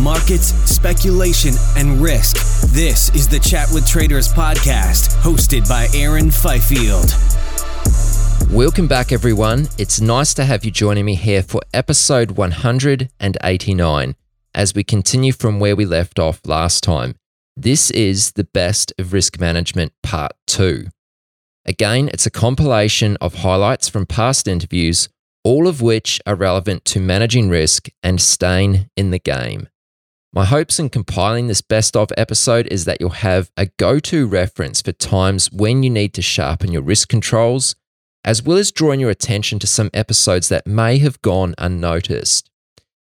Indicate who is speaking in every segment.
Speaker 1: Markets, speculation, and risk. This is the Chat with Traders podcast, hosted by Aaron Fifield.
Speaker 2: Welcome back, everyone. It's nice to have you joining me here for episode 189 as we continue from where we left off last time. This is the best of risk management part two. Again, it's a compilation of highlights from past interviews, all of which are relevant to managing risk and staying in the game. My hopes in compiling this best of episode is that you'll have a go to reference for times when you need to sharpen your risk controls, as well as drawing your attention to some episodes that may have gone unnoticed.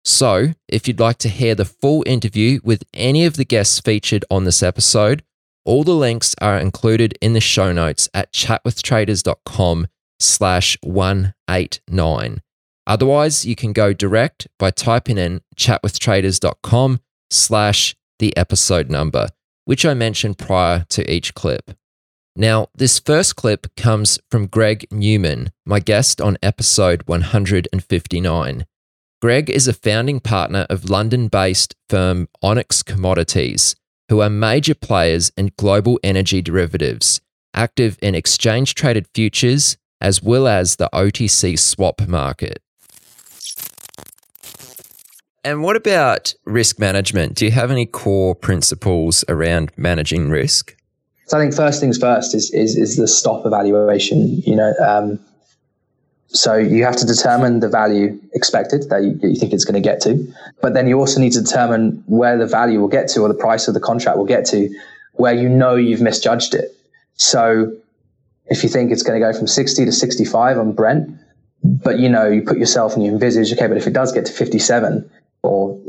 Speaker 2: So, if you'd like to hear the full interview with any of the guests featured on this episode, all the links are included in the show notes at chatwithtraders.com slash 189. Otherwise, you can go direct by typing in chatwithtraders.com slash the episode number, which I mentioned prior to each clip. Now, this first clip comes from Greg Newman, my guest on episode 159. Greg is a founding partner of London based firm Onyx Commodities, who are major players in global energy derivatives, active in exchange traded futures as well as the OTC swap market. And what about risk management? Do you have any core principles around managing risk?
Speaker 3: So I think first things first is is, is the stop evaluation. You know, um, so you have to determine the value expected that you, you think it's going to get to, but then you also need to determine where the value will get to or the price of the contract will get to, where you know you've misjudged it. So if you think it's going to go from 60 to 65 on Brent, but you know you put yourself and you envisage, okay, but if it does get to 57, or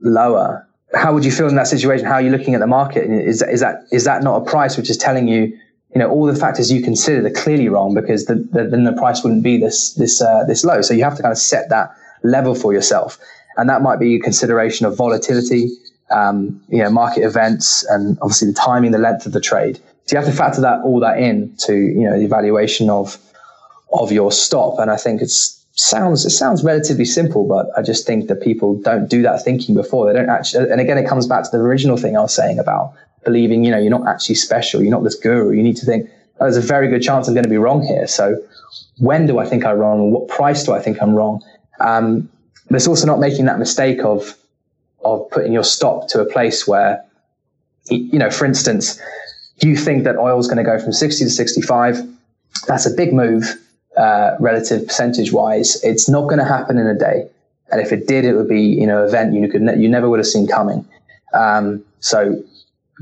Speaker 3: lower, how would you feel in that situation? How are you looking at the market? Is that, is that, is that not a price which is telling you, you know, all the factors you considered are clearly wrong because the, the, then the price wouldn't be this, this, uh, this low. So you have to kind of set that level for yourself. And that might be a consideration of volatility, um, you know, market events and obviously the timing, the length of the trade. So you have to factor that, all that in to, you know, the evaluation of, of your stop. And I think it's, sounds it sounds relatively simple, but I just think that people don't do that thinking before. They don't actually, and again, it comes back to the original thing I was saying about believing, you know, you're not actually special. You're not this guru. You need to think, oh, there's a very good chance I'm going to be wrong here. So when do I think I'm wrong? What price do I think I'm wrong? Um, but it's also not making that mistake of, of putting your stop to a place where, you know, for instance, you think that oil is going to go from 60 to 65. That's a big move uh, relative percentage wise, it's not going to happen in a day. And if it did, it would be you know an event you could ne- you never would have seen coming. Um, so,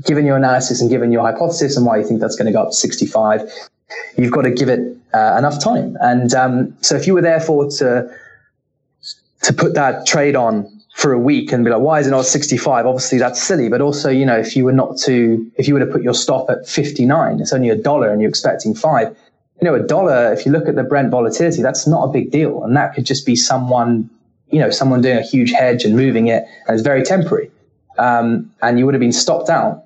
Speaker 3: given your analysis and given your hypothesis and why you think that's going to go up to 65, you've got to give it uh, enough time. And um, so, if you were therefore to to put that trade on for a week and be like, why is it not 65? Obviously, that's silly. But also, you know, if you were not to, if you were to put your stop at 59, it's only a dollar and you're expecting five you know, a dollar, if you look at the Brent volatility, that's not a big deal. And that could just be someone, you know, someone doing a huge hedge and moving it, and it's very temporary. Um, and you would have been stopped out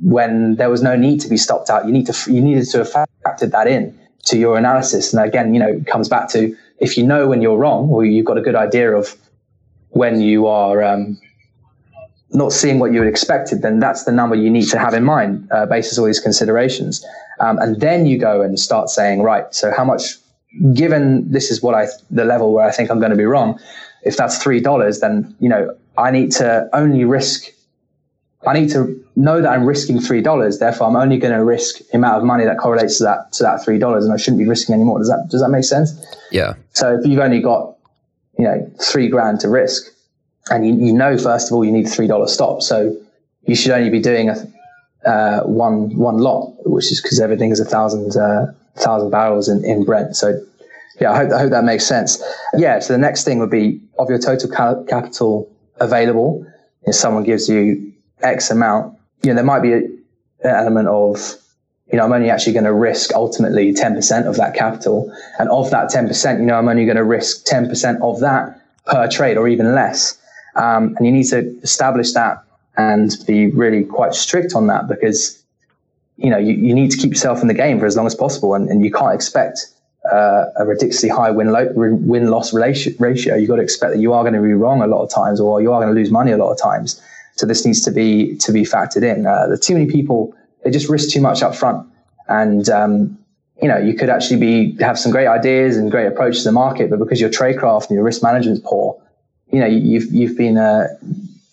Speaker 3: when there was no need to be stopped out. You need to you needed to have factored that in to your analysis. And again, you know, it comes back to if you know when you're wrong, or you've got a good idea of when you are um, not seeing what you had expected, then that's the number you need to have in mind, uh, basis all these considerations. Um, and then you go and start saying, right, so how much, given this is what I, the level where I think I'm going to be wrong, if that's $3, then, you know, I need to only risk, I need to know that I'm risking $3. Therefore, I'm only going to risk the amount of money that correlates to that, to that $3 and I shouldn't be risking any more. Does that, does that make sense?
Speaker 2: Yeah.
Speaker 3: So if you've only got, you know, three grand to risk and you, you know, first of all, you need a $3 stop. So you should only be doing a, uh, one one lot, which is because everything is a thousand uh, thousand barrels in, in Brent. So yeah, I hope I hope that makes sense. Yeah. So the next thing would be of your total capital available. If someone gives you X amount, you know there might be a, an element of you know I'm only actually going to risk ultimately ten percent of that capital, and of that ten percent, you know I'm only going to risk ten percent of that per trade or even less. Um, and you need to establish that and be really quite strict on that because you know you, you need to keep yourself in the game for as long as possible and, and you can't expect uh, a ridiculously high win lo- win loss ratio. You've got to expect that you are going to be wrong a lot of times or you are going to lose money a lot of times. So this needs to be to be factored in. Uh, the too many people they just risk too much up front, and um, you know you could actually be have some great ideas and great approach to the market, but because your trade craft and your risk management is poor, you know you've you've been uh,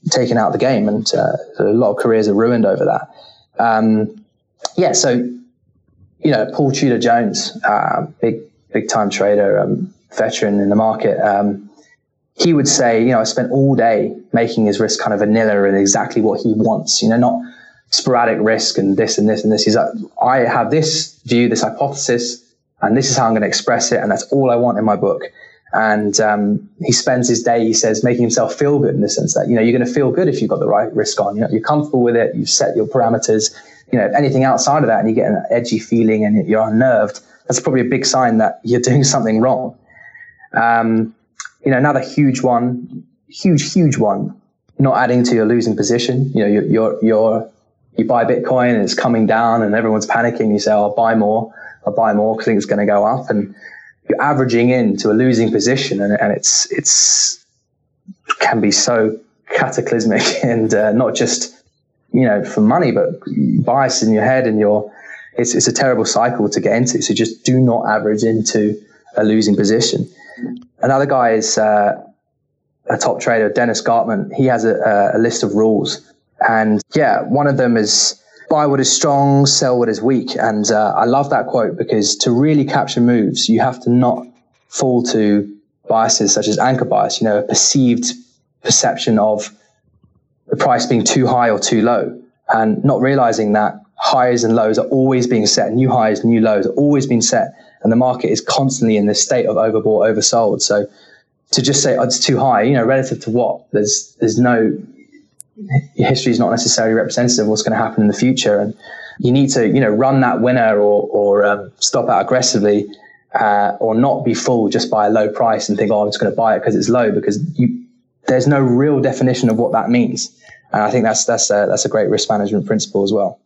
Speaker 3: taken out of the game, and uh, a lot of careers are ruined over that. Um, yeah, so you know, Paul Tudor Jones, uh, big big time trader, um, veteran in the market. Um, he would say, you know, I spent all day making his risk kind of vanilla and exactly what he wants. You know, not sporadic risk and this and this and this. He's like, I have this view, this hypothesis, and this is how I'm going to express it, and that's all I want in my book. And um, he spends his day, he says, making himself feel good in the sense that, you know, you're going to feel good if you've got the right risk on. You know, you're comfortable with it, you've set your parameters. You know, anything outside of that and you get an edgy feeling and you're unnerved, that's probably a big sign that you're doing something wrong. Um, you know, another huge one, huge, huge one, not adding to your losing position. You know, you're, you're, you're you buy Bitcoin and it's coming down and everyone's panicking. You say, oh, I'll buy more. I'll buy more because I think it's going to go up. And you're averaging into a losing position, and, and it's it's can be so cataclysmic and uh, not just you know for money, but bias in your head and your it's it's a terrible cycle to get into. So just do not average into a losing position. Another guy is uh, a top trader, Dennis Gartman. He has a, a list of rules, and yeah, one of them is buy what is strong, sell what is weak. And uh, I love that quote because to really capture moves, you have to not fall to biases such as anchor bias, you know, a perceived perception of the price being too high or too low, and not realizing that highs and lows are always being set, new highs, new lows are always being set, and the market is constantly in this state of overbought, oversold. So to just say oh, it's too high, you know, relative to what? There's there's no history is not necessarily representative of what's going to happen in the future. And you need to, you know, run that winner or, or um, stop out aggressively uh, or not be fooled just by a low price and think, oh, I'm just going to buy it because it's low because you, there's no real definition of what that means. And I think that's, that's, a, that's a great risk management principle as well.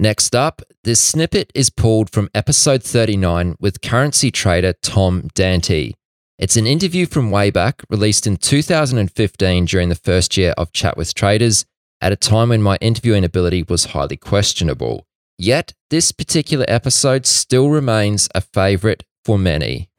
Speaker 2: Next up, this snippet is pulled from episode 39 with currency trader Tom Dante. It's an interview from way back, released in 2015 during the first year of Chat with Traders, at a time when my interviewing ability was highly questionable. Yet, this particular episode still remains a favourite for many.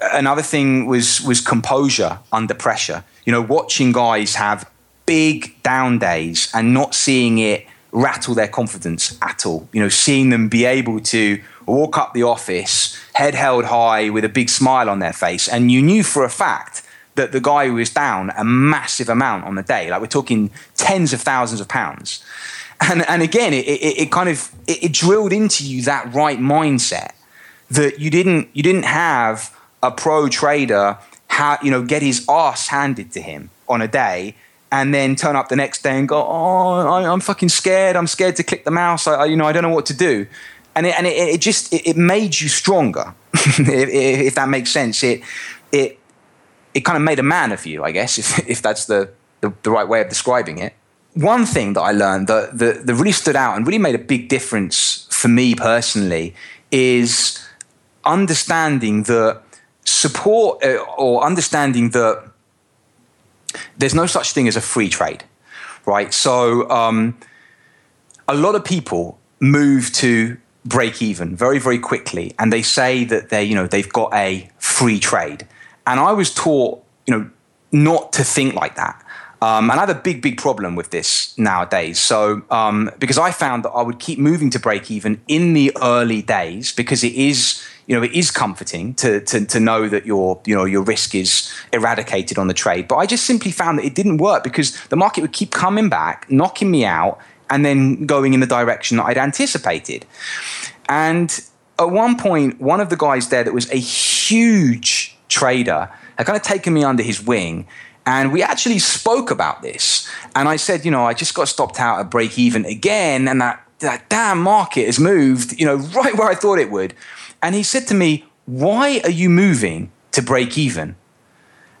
Speaker 4: Another thing was was composure under pressure. You know, watching guys have big down days and not seeing it rattle their confidence at all. You know, seeing them be able to walk up the office, head held high with a big smile on their face, and you knew for a fact that the guy was down a massive amount on the day. Like we're talking tens of thousands of pounds. And, and again, it, it, it kind of it, it drilled into you that right mindset that you didn't you didn't have a pro trader ha, you know get his ass handed to him on a day and then turn up the next day and go, oh, I, am fucking scared. I'm scared to click the mouse. I, you know, I don't know what to do. And it, and it, it just it, it, made you stronger, if, if, that makes sense. It it it kind of made a man of you, I guess, if if that's the the, the right way of describing it. one thing that I learned that, that, that really stood out and really made a big difference for me personally is understanding that support uh, or understanding that there's no such thing as a free trade, right? So um, a lot of people move to break even very, very quickly, and they say that they, you know, they've got a free trade. And I was taught, you know, not to think like that. Um, and I have a big, big problem with this nowadays. So, um, because I found that I would keep moving to break even in the early days because it is, you know, it is comforting to, to, to know that your, you know, your risk is eradicated on the trade. But I just simply found that it didn't work because the market would keep coming back, knocking me out, and then going in the direction that I'd anticipated. And at one point, one of the guys there that was a huge trader had kind of taken me under his wing and we actually spoke about this. And I said, you know, I just got stopped out at break even again. And that, that damn market has moved, you know, right where I thought it would. And he said to me, why are you moving to break even?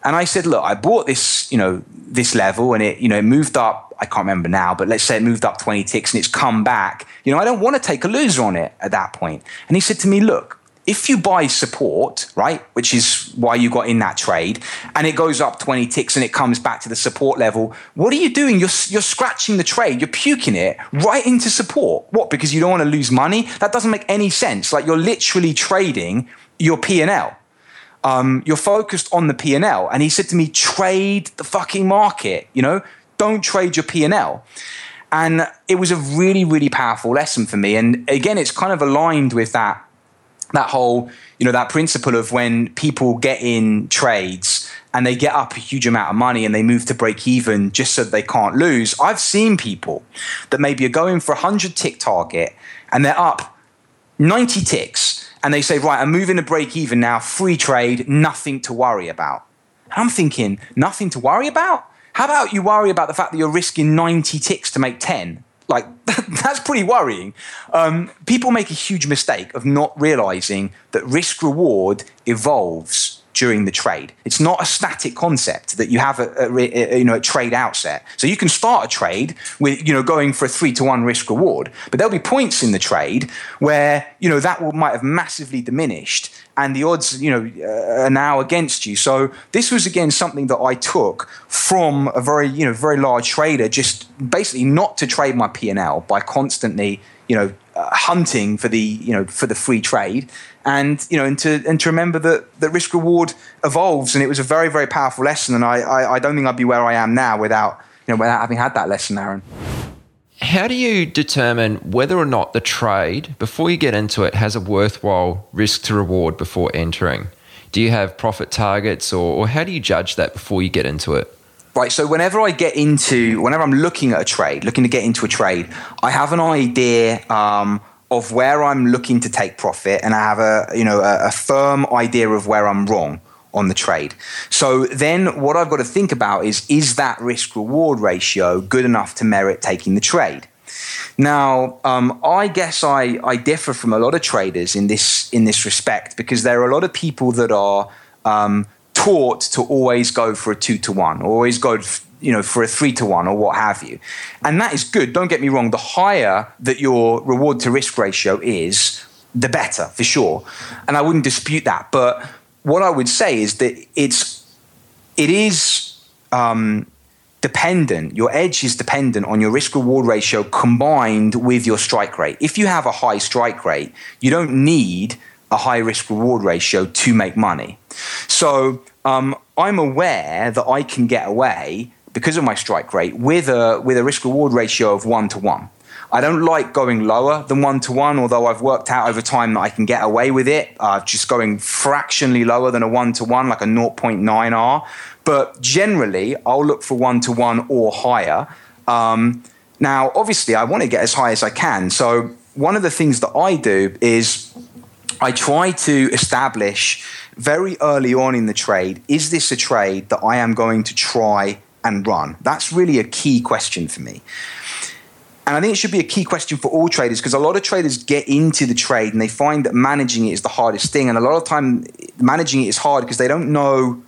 Speaker 4: And I said, look, I bought this, you know, this level and it, you know, it moved up. I can't remember now, but let's say it moved up 20 ticks and it's come back. You know, I don't want to take a loser on it at that point. And he said to me, look, if you buy support, right, which is why you got in that trade, and it goes up 20 ticks and it comes back to the support level, what are you doing? You're, you're scratching the trade, you're puking it right into support. What? Because you don't want to lose money? That doesn't make any sense. Like you're literally trading your P&L. Um, you're focused on the P&L. And he said to me, trade the fucking market, you know, don't trade your P&L. And it was a really, really powerful lesson for me. And again, it's kind of aligned with that that whole you know that principle of when people get in trades and they get up a huge amount of money and they move to break even just so they can't lose. I've seen people that maybe are going for a 100 tick target and they're up 90 ticks and they say right i'm moving to break even now free trade nothing to worry about. And i'm thinking nothing to worry about? How about you worry about the fact that you're risking 90 ticks to make 10 like that's pretty worrying. Um, people make a huge mistake of not realizing that risk reward evolves during the trade. It's not a static concept that you have a, a, a, you know a trade outset. So you can start a trade with you know going for a three to one risk reward, but there'll be points in the trade where you know that will, might have massively diminished, and the odds you know uh, are now against you. So this was again something that I took from a very you know very large trader, just basically not to trade my P and L by constantly you know uh, hunting for the you know for the free trade. And you know and to and to remember that that risk reward evolves and it was a very very powerful lesson. And I, I, I don't think I'd be where I am now without you know without having had that lesson Aaron
Speaker 2: how do you determine whether or not the trade before you get into it has a worthwhile risk to reward before entering? Do you have profit targets or, or how do you judge that before you get into it?
Speaker 4: Right so whenever i get into whenever i'm looking at a trade looking to get into a trade i have an idea um, of where i'm looking to take profit and i have a you know a, a firm idea of where i'm wrong on the trade so then what i've got to think about is is that risk reward ratio good enough to merit taking the trade now, um, I guess I, I differ from a lot of traders in this in this respect because there are a lot of people that are um, taught to always go for a two to one, always go you know for a three to one or what have you, and that is good. Don't get me wrong. The higher that your reward to risk ratio is, the better for sure, and I wouldn't dispute that. But what I would say is that it's it is um, dependent. Your edge is dependent on your risk reward ratio combined with your strike rate. If you have a high strike rate, you don't need a high risk reward ratio to make money. So um, I'm aware that I can get away because of my strike rate with a with a risk reward ratio of one to one. I don't like going lower than one to one, although I've worked out over time that I can get away with it. Uh, just going fractionally lower than a one to one, like a 0.9R. But generally, I'll look for one to one or higher. Um, now, obviously, I want to get as high as I can. So, one of the things that I do is I try to establish very early on in the trade is this a trade that I am going to try and run? That's really a key question for me. And I think it should be a key question for all traders because a lot of traders get into the trade and they find that managing it is the hardest thing. And a lot of time, managing it is hard because they don't know,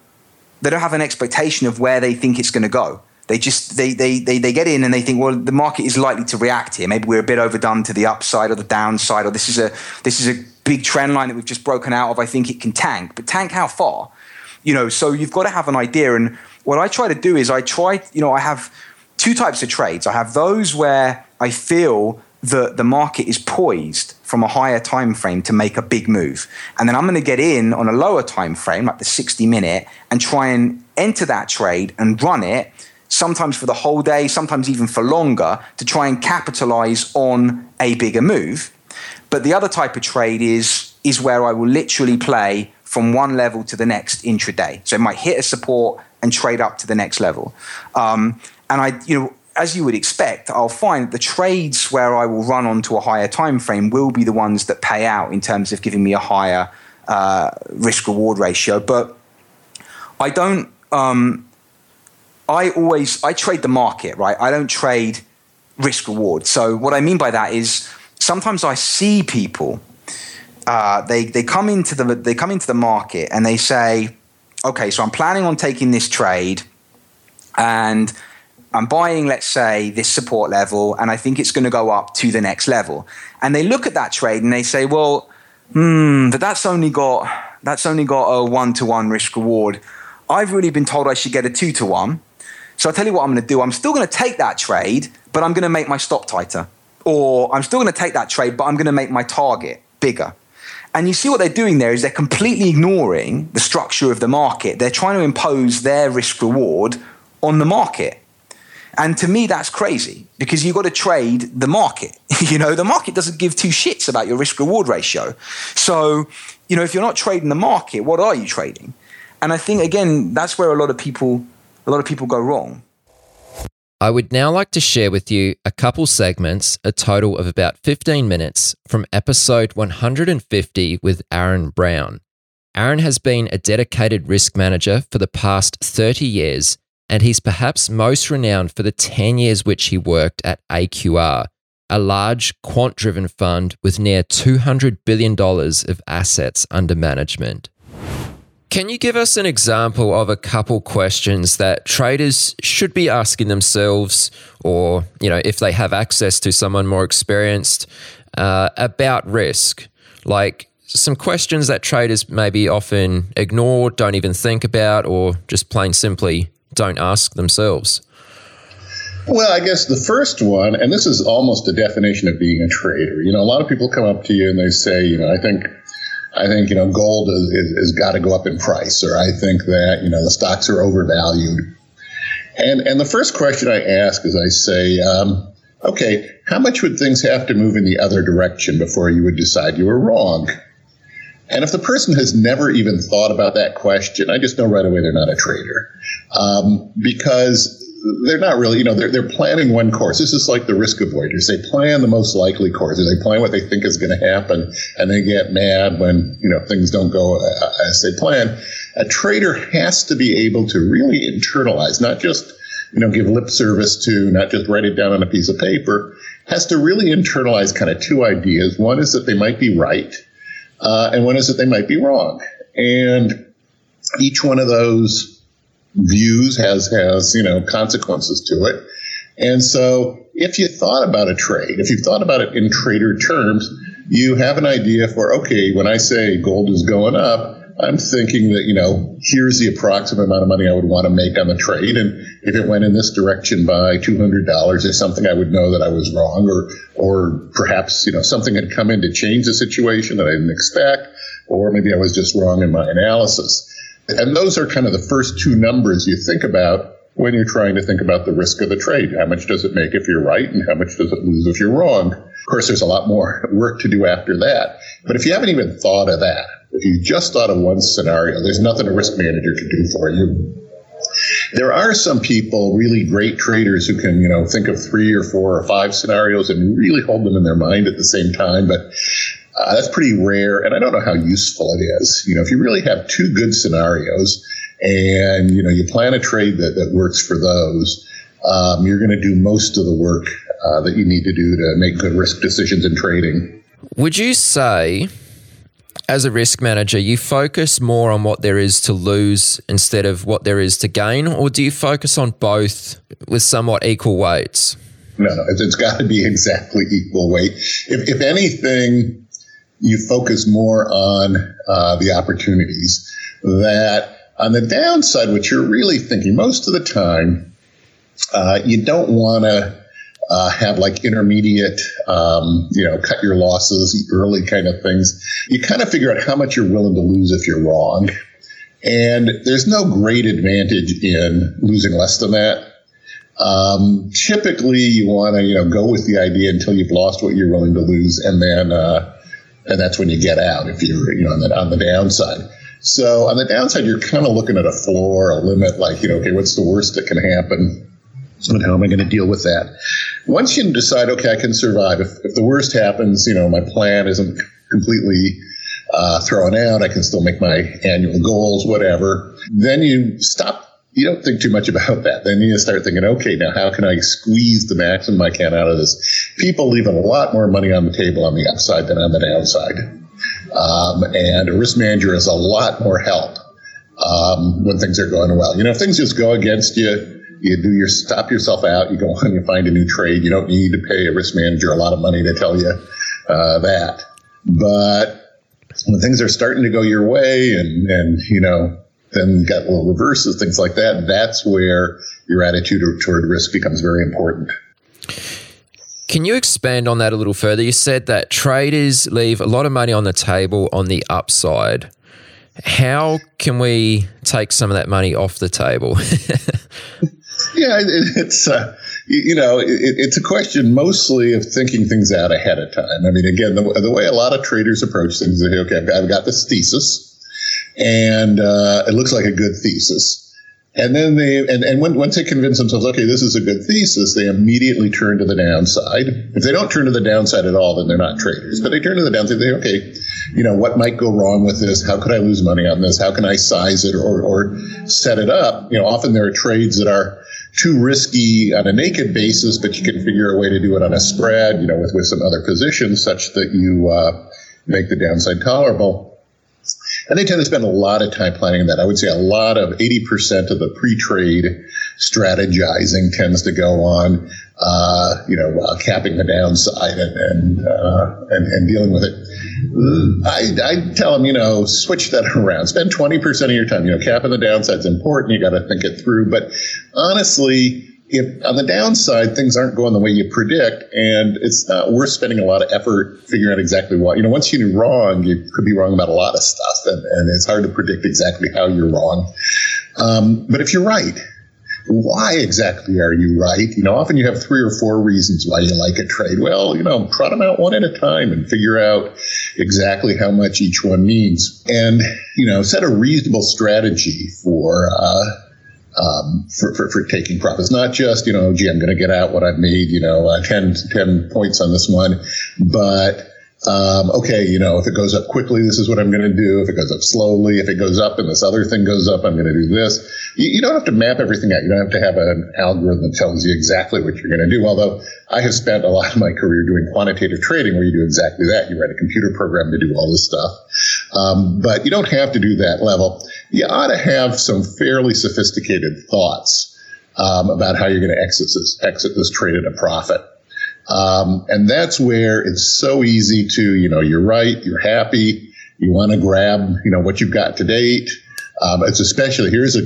Speaker 4: they don't have an expectation of where they think it's going to go. They just they, they they they get in and they think, well, the market is likely to react here. Maybe we're a bit overdone to the upside or the downside, or this is a this is a big trend line that we've just broken out of. I think it can tank, but tank how far? You know, so you've got to have an idea. And what I try to do is I try, you know, I have two types of trades. I have those where I feel that the market is poised from a higher time frame to make a big move. And then I'm going to get in on a lower time frame, like the 60 minute, and try and enter that trade and run it sometimes for the whole day, sometimes even for longer, to try and capitalize on a bigger move. But the other type of trade is, is where I will literally play from one level to the next intraday. So it might hit a support and trade up to the next level. Um, and I, you know, as you would expect, I'll find the trades where I will run onto a higher time frame will be the ones that pay out in terms of giving me a higher uh, risk reward ratio. But I don't. Um, I always I trade the market, right? I don't trade risk reward. So what I mean by that is sometimes I see people. Uh, they they come into the they come into the market and they say, okay, so I'm planning on taking this trade, and I'm buying, let's say, this support level, and I think it's going to go up to the next level. And they look at that trade and they say, well, hmm, but that's only got that's only got a one to one risk reward. I've really been told I should get a two to one. So I'll tell you what I'm going to do. I'm still going to take that trade, but I'm going to make my stop tighter. Or I'm still going to take that trade, but I'm going to make my target bigger. And you see what they're doing there is they're completely ignoring the structure of the market. They're trying to impose their risk reward on the market. And to me, that's crazy because you've got to trade the market. you know, the market doesn't give two shits about your risk reward ratio. So, you know, if you're not trading the market, what are you trading? And I think, again, that's where a lot of people a lot of people go wrong.
Speaker 2: I would now like to share with you a couple segments, a total of about 15 minutes, from episode 150 with Aaron Brown. Aaron has been a dedicated risk manager for the past 30 years, and he's perhaps most renowned for the 10 years which he worked at AQR, a large quant driven fund with near $200 billion of assets under management. Can you give us an example of a couple questions that traders should be asking themselves, or you know, if they have access to someone more experienced uh, about risk? Like some questions that traders maybe often ignore, don't even think about, or just plain simply don't ask themselves.
Speaker 5: Well, I guess the first one, and this is almost a definition of being a trader. You know, a lot of people come up to you and they say, you know, I think I think you know gold has, got to go up in price, or I think that you know the stocks are overvalued. And and the first question I ask is I say, um, okay, how much would things have to move in the other direction before you would decide you were wrong? And if the person has never even thought about that question, I just know right away they're not a trader, um, because they're not really, you know, they're, they're planning one course. This is like the risk avoiders. They plan the most likely course. They plan what they think is going to happen, and they get mad when, you know, things don't go uh, as they plan. A trader has to be able to really internalize, not just, you know, give lip service to, not just write it down on a piece of paper, has to really internalize kind of two ideas. One is that they might be right, uh, and one is that they might be wrong. And each one of those views has has you know consequences to it. And so, if you thought about a trade, if you thought about it in trader terms, you have an idea for okay, when I say gold is going up, I'm thinking that you know here's the approximate amount of money I would want to make on the trade, and if it went in this direction by two hundred dollars, is something I would know that I was wrong, or or perhaps you know something had come in to change the situation that I didn't expect, or maybe I was just wrong in my analysis. And those are kind of the first two numbers you think about when you're trying to think about the risk of the trade. How much does it make if you're right, and how much does it lose if you're wrong? Of course, there's a lot more work to do after that. But if you haven't even thought of that, if you just thought of one scenario, there's nothing a risk manager can do for you. There are some people, really great traders, who can, you know, think of three or four or five scenarios and really hold them in their mind at the same time. But uh, that's pretty rare, and I don't know how useful it is. You know, if you really have two good scenarios, and you know you plan a trade that, that works for those, um, you're going to do most of the work uh, that you need to do to make good risk decisions in trading.
Speaker 2: Would you say as a risk manager, you focus more on what there is to lose instead of what there is to gain, or do you focus on both with somewhat equal weights?
Speaker 5: No, no, it's got to be exactly equal weight. If, if anything, you focus more on uh, the opportunities. That on the downside, what you're really thinking most of the time, uh, you don't want to uh, have like intermediate, um, you know, cut your losses early kind of things. You kind of figure out how much you're willing to lose if you're wrong. And there's no great advantage in losing less than that. Um, typically, you want to, you know, go with the idea until you've lost what you're willing to lose, and then, uh, and that's when you get out if you're, you know, on the, on the downside. So on the downside, you're kind of looking at a floor, a limit, like, you know, okay, what's the worst that can happen? And how am I going to deal with that? Once you decide, okay, I can survive. If, if the worst happens, you know, my plan isn't completely uh, thrown out. I can still make my annual goals, whatever. Then you stop. You don't think too much about that. Then you start thinking, okay, now how can I squeeze the maximum I can out of this? People leave a lot more money on the table on the upside than on the downside. Um, and a risk manager is a lot more help um, when things are going well. You know, if things just go against you, you do your stop yourself out. You go on, you find a new trade. You don't need to pay a risk manager a lot of money to tell you uh, that. But when things are starting to go your way, and and you know, then you got little reverses, things like that. That's where your attitude toward risk becomes very important.
Speaker 2: Can you expand on that a little further? You said that traders leave a lot of money on the table on the upside. How can we take some of that money off the table?
Speaker 5: Yeah, it, it's uh, you know it, it's a question mostly of thinking things out ahead of time. I mean, again, the, the way a lot of traders approach things is okay, I've got this thesis, and uh, it looks like a good thesis. And then they, and, and when, once they convince themselves, okay, this is a good thesis, they immediately turn to the downside. If they don't turn to the downside at all, then they're not traders. But they turn to the downside, they, okay, you know, what might go wrong with this? How could I lose money on this? How can I size it or, or set it up? You know, often there are trades that are, too risky on a naked basis, but you can figure a way to do it on a spread, you know, with, with some other positions such that you uh, make the downside tolerable. And they tend to spend a lot of time planning that. I would say a lot of 80% of the pre-trade strategizing tends to go on, uh, you know, uh, capping the downside and and, uh, and, and dealing with it. I, I tell them, you know, switch that around. Spend 20% of your time. You know, capping the downside is important. You got to think it through. But honestly, if on the downside things aren't going the way you predict and it's not worth spending a lot of effort figuring out exactly what you know once you're wrong you could be wrong about a lot of stuff and, and it's hard to predict exactly how you're wrong. Um, but if you're right why exactly are you right? You know often you have three or four reasons why you like a trade. Well you know trot them out one at a time and figure out exactly how much each one means. And you know set a reasonable strategy for uh, um, for, for, for, taking profits. Not just, you know, gee, I'm going to get out what I've made, you know, uh, 10, 10 points on this one, but um, okay, you know, if it goes up quickly, this is what I'm going to do. If it goes up slowly, if it goes up and this other thing goes up, I'm going to do this. You, you, don't have to map everything out. You don't have to have an algorithm that tells you exactly what you're going to do. Although I have spent a lot of my career doing quantitative trading where you do exactly that. You write a computer program to do all this stuff. Um, but you don't have to do that level. You ought to have some fairly sophisticated thoughts um, about how you're going to exit this, exit this trade at a profit. Um, and that's where it's so easy to, you know, you're right, you're happy, you want to grab, you know, what you've got to date. Um, it's especially here's a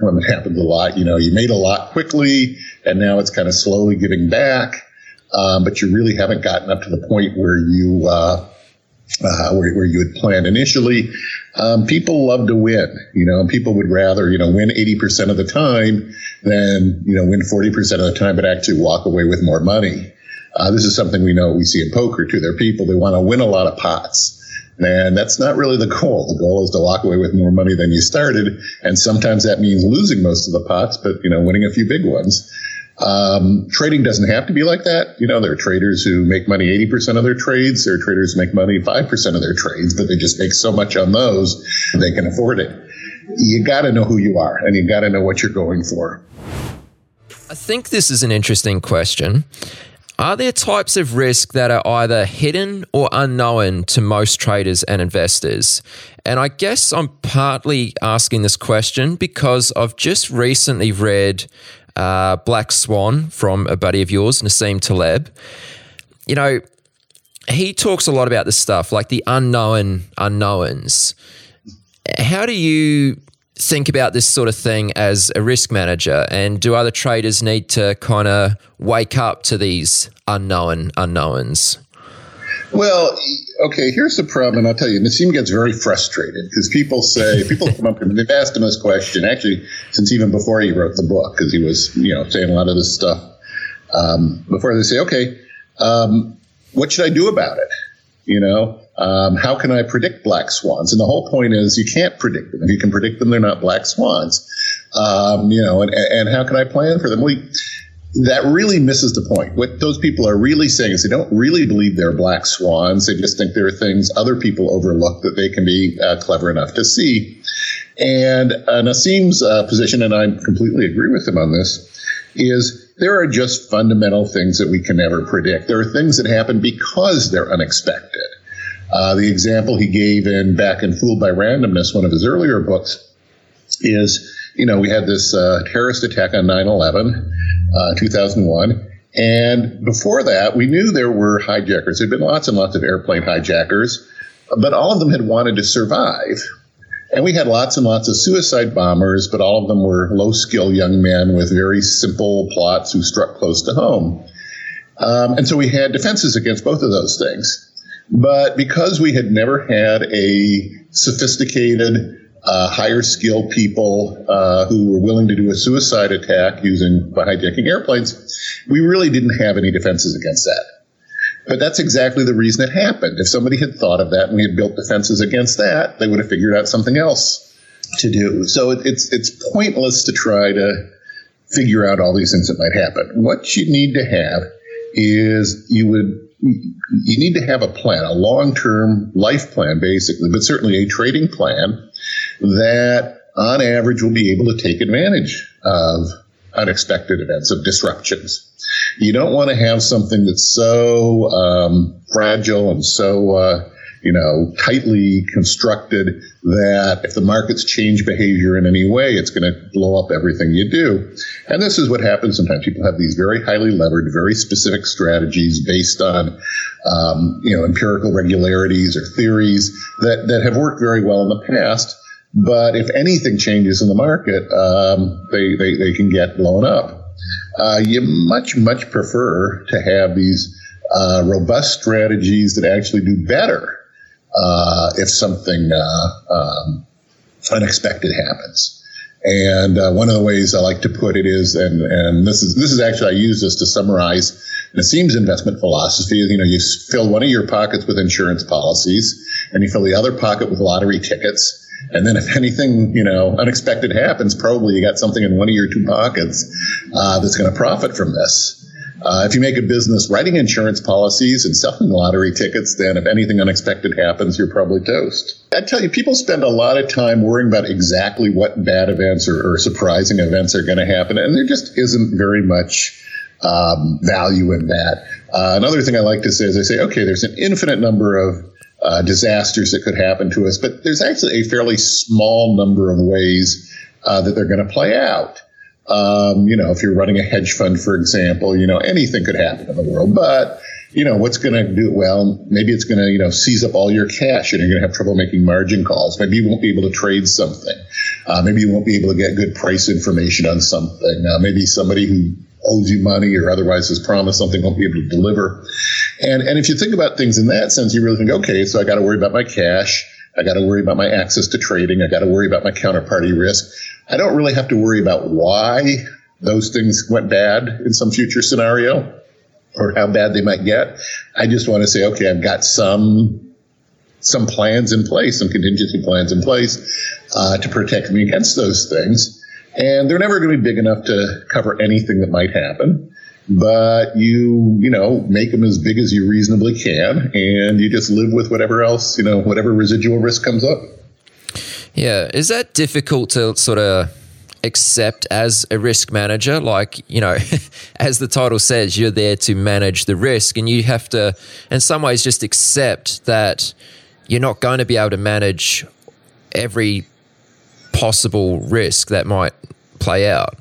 Speaker 5: one that happens a lot. You know, you made a lot quickly, and now it's kind of slowly giving back, um, but you really haven't gotten up to the point where you uh, uh, where, where you had planned initially. Um, people love to win, you know, and people would rather, you know, win 80% of the time than, you know, win 40% of the time, but actually walk away with more money. Uh, this is something we know we see in poker too. There are people they want to win a lot of pots. And that's not really the goal. The goal is to walk away with more money than you started. And sometimes that means losing most of the pots, but, you know, winning a few big ones. Um, trading doesn't have to be like that. You know, there are traders who make money 80% of their trades. There are traders who make money 5% of their trades, but they just make so much on those they can afford it. You got to know who you are and you got to know what you're going for.
Speaker 2: I think this is an interesting question. Are there types of risk that are either hidden or unknown to most traders and investors? And I guess I'm partly asking this question because I've just recently read uh, Black Swan from a buddy of yours, Nassim Taleb. You know, he talks a lot about this stuff, like the unknown unknowns. How do you think about this sort of thing as a risk manager? And do other traders need to kind of wake up to these unknown unknowns?
Speaker 5: Well, okay, here's the problem, and I'll tell you, Nassim gets very frustrated because people say, people come up and they've asked him this question, actually, since even before he wrote the book, because he was, you know, saying a lot of this stuff. Um, before they say, okay, um, what should I do about it? You know, um, how can I predict black swans? And the whole point is you can't predict them. If you can predict them, they're not black swans. Um, you know, and, and how can I plan for them? That really misses the point. What those people are really saying is they don't really believe they're black swans. They just think there are things other people overlook that they can be uh, clever enough to see. And uh, Nassim's uh, position, and I completely agree with him on this, is there are just fundamental things that we can never predict. There are things that happen because they're unexpected. Uh, the example he gave in back and Fooled by Randomness, one of his earlier books, is you know we had this uh, terrorist attack on 9/11, uh, 2001, and before that we knew there were hijackers. There'd been lots and lots of airplane hijackers, but all of them had wanted to survive. And we had lots and lots of suicide bombers, but all of them were low skill young men with very simple plots who struck close to home. Um, and so we had defenses against both of those things. But because we had never had a sophisticated, uh, higher skilled people uh, who were willing to do a suicide attack using hijacking airplanes, we really didn't have any defenses against that. But that's exactly the reason it happened. If somebody had thought of that and we had built defenses against that, they would have figured out something else to do. So it, it's it's pointless to try to figure out all these things that might happen. What you need to have is you would you need to have a plan, a long term life plan, basically, but certainly a trading plan that on average will be able to take advantage of unexpected events, of disruptions. You don't want to have something that's so um, fragile and so uh, you know, tightly constructed that if the markets change behavior in any way, it's going to blow up everything you do. And this is what happens sometimes. People have these very highly levered, very specific strategies based on, um, you know, empirical regularities or theories that, that have worked very well in the past. But if anything changes in the market, um, they, they, they can get blown up. Uh, you much, much prefer to have these uh, robust strategies that actually do better uh, if something uh, um, unexpected happens. And uh, one of the ways I like to put it is, and, and this is this is actually I use this to summarize Nassim's investment philosophy. Is you know you fill one of your pockets with insurance policies, and you fill the other pocket with lottery tickets. And then if anything, you know, unexpected happens, probably you got something in one of your two pockets uh, that's going to profit from this. Uh, if you make a business writing insurance policies and selling lottery tickets, then if anything unexpected happens, you're probably toast. I tell you, people spend a lot of time worrying about exactly what bad events or, or surprising events are going to happen, and there just isn't very much um, value in that. Uh, another thing I like to say is I say, okay, there's an infinite number of uh, disasters that could happen to us, but there's actually a fairly small number of ways uh, that they're going to play out. Um, you know, if you're running a hedge fund, for example, you know, anything could happen in the world. But, you know, what's going to do? Well, maybe it's going to, you know, seize up all your cash and you're going to have trouble making margin calls. Maybe you won't be able to trade something. Uh, maybe you won't be able to get good price information on something. Uh, maybe somebody who owes you money or otherwise has promised something won't be able to deliver. And, and if you think about things in that sense, you really think, okay, so I got to worry about my cash. I got to worry about my access to trading. I got to worry about my counterparty risk. I don't really have to worry about why those things went bad in some future scenario or how bad they might get. I just want to say, okay, I've got some some plans in place, some contingency plans in place uh, to protect me against those things. And they're never going to be big enough to cover anything that might happen. But you, you know, make them as big as you reasonably can, and you just live with whatever else, you know, whatever residual risk comes up.
Speaker 2: Yeah. Is that difficult to sort of accept as a risk manager. Like, you know, as the title says, you're there to manage the risk and you have to, in some ways, just accept that you're not going to be able to manage every possible risk that might play out.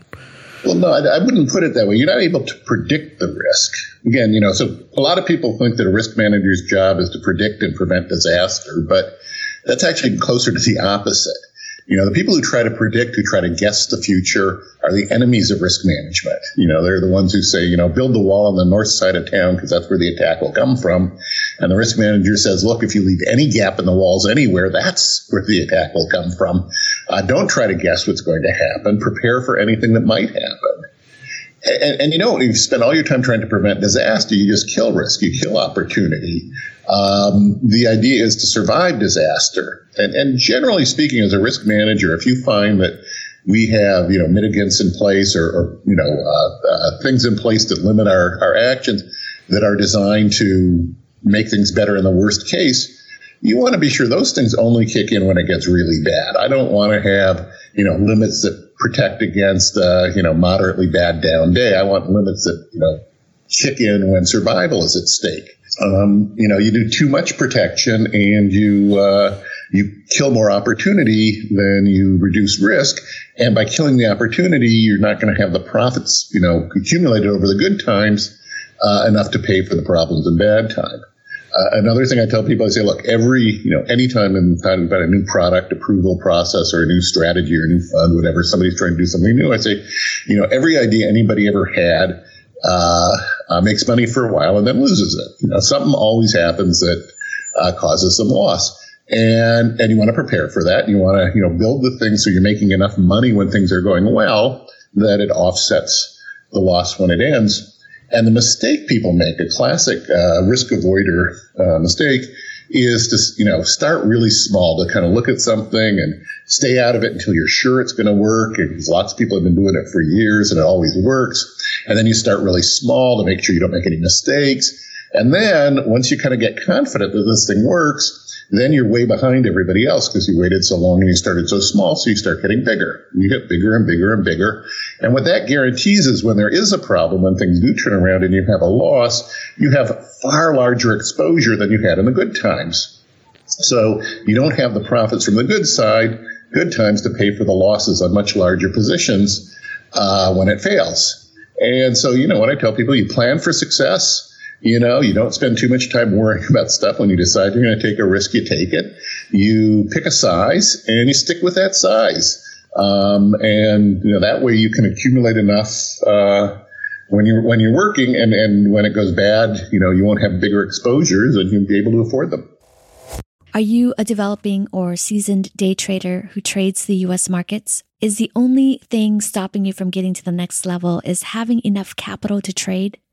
Speaker 5: Well, no, I, I, wouldn't put it that way. You're not able to predict the risk. Again, you know, so a lot of people think that a risk manager's job is to predict and prevent disaster, but that's actually closer to the opposite. You know, the people who try to predict, who try to guess the future, are the enemies of risk management. You know, they're the ones who say, you know, build the wall on the north side of town because that's where the attack will come from. And the risk manager says, look, if you leave any gap in the walls anywhere, that's where the attack will come from. Uh, don't try to guess what's going to happen. Prepare for anything that might happen. And, and, you know, you spend all your time trying to prevent disaster, you just kill risk, you kill opportunity. Um, the idea is to survive disaster. And, and generally speaking, as a risk manager, if you find that we have, you know, mitigants in place or, or you know, uh, uh, things in place that limit our, our actions that are designed to make things better in the worst case, you want to be sure those things only kick in when it gets really bad. I don't want to have, you know, limits that protect against, uh, you know, moderately bad down day. I want limits that, you know, kick in when survival is at stake. Um, you know, you do too much protection and you, uh, you kill more opportunity than you reduce risk. And by killing the opportunity, you're not going to have the profits, you know, accumulated over the good times, uh, enough to pay for the problems in bad time. Uh, another thing I tell people, I say, look, every, you know, anytime in talking about a new product approval process or a new strategy or a new fund, whatever, somebody's trying to do something new, I say, you know, every idea anybody ever had, uh, uh, makes money for a while and then loses it. You know, something always happens that uh, causes some loss. And, and you want to prepare for that. You want to, you know, build the thing so you're making enough money when things are going well that it offsets the loss when it ends. And the mistake people make, a classic uh, risk avoider uh, mistake, is to you know start really small to kind of look at something and stay out of it until you're sure it's going to work. Because lots of people have been doing it for years and it always works. And then you start really small to make sure you don't make any mistakes. And then once you kind of get confident that this thing works, then you're way behind everybody else because you waited so long and you started so small. So you start getting bigger. You get bigger and bigger and bigger. And what that guarantees is when there is a problem, when things do turn around and you have a loss, you have far larger exposure than you had in the good times. So you don't have the profits from the good side, good times to pay for the losses on much larger positions uh, when it fails. And so, you know, what I tell people, you plan for success you know, you don't spend too much time worrying about stuff when you decide you're going to take a risk, you take it. You pick a size and you stick with that size. Um, and, you know, that way you can accumulate enough, uh, when you're, when you're working and, and when it goes bad, you know, you won't have bigger exposures and you'll be able to afford them.
Speaker 6: Are you a developing or seasoned day trader who trades the US markets? Is the only thing stopping you from getting to the next level is having enough capital to trade?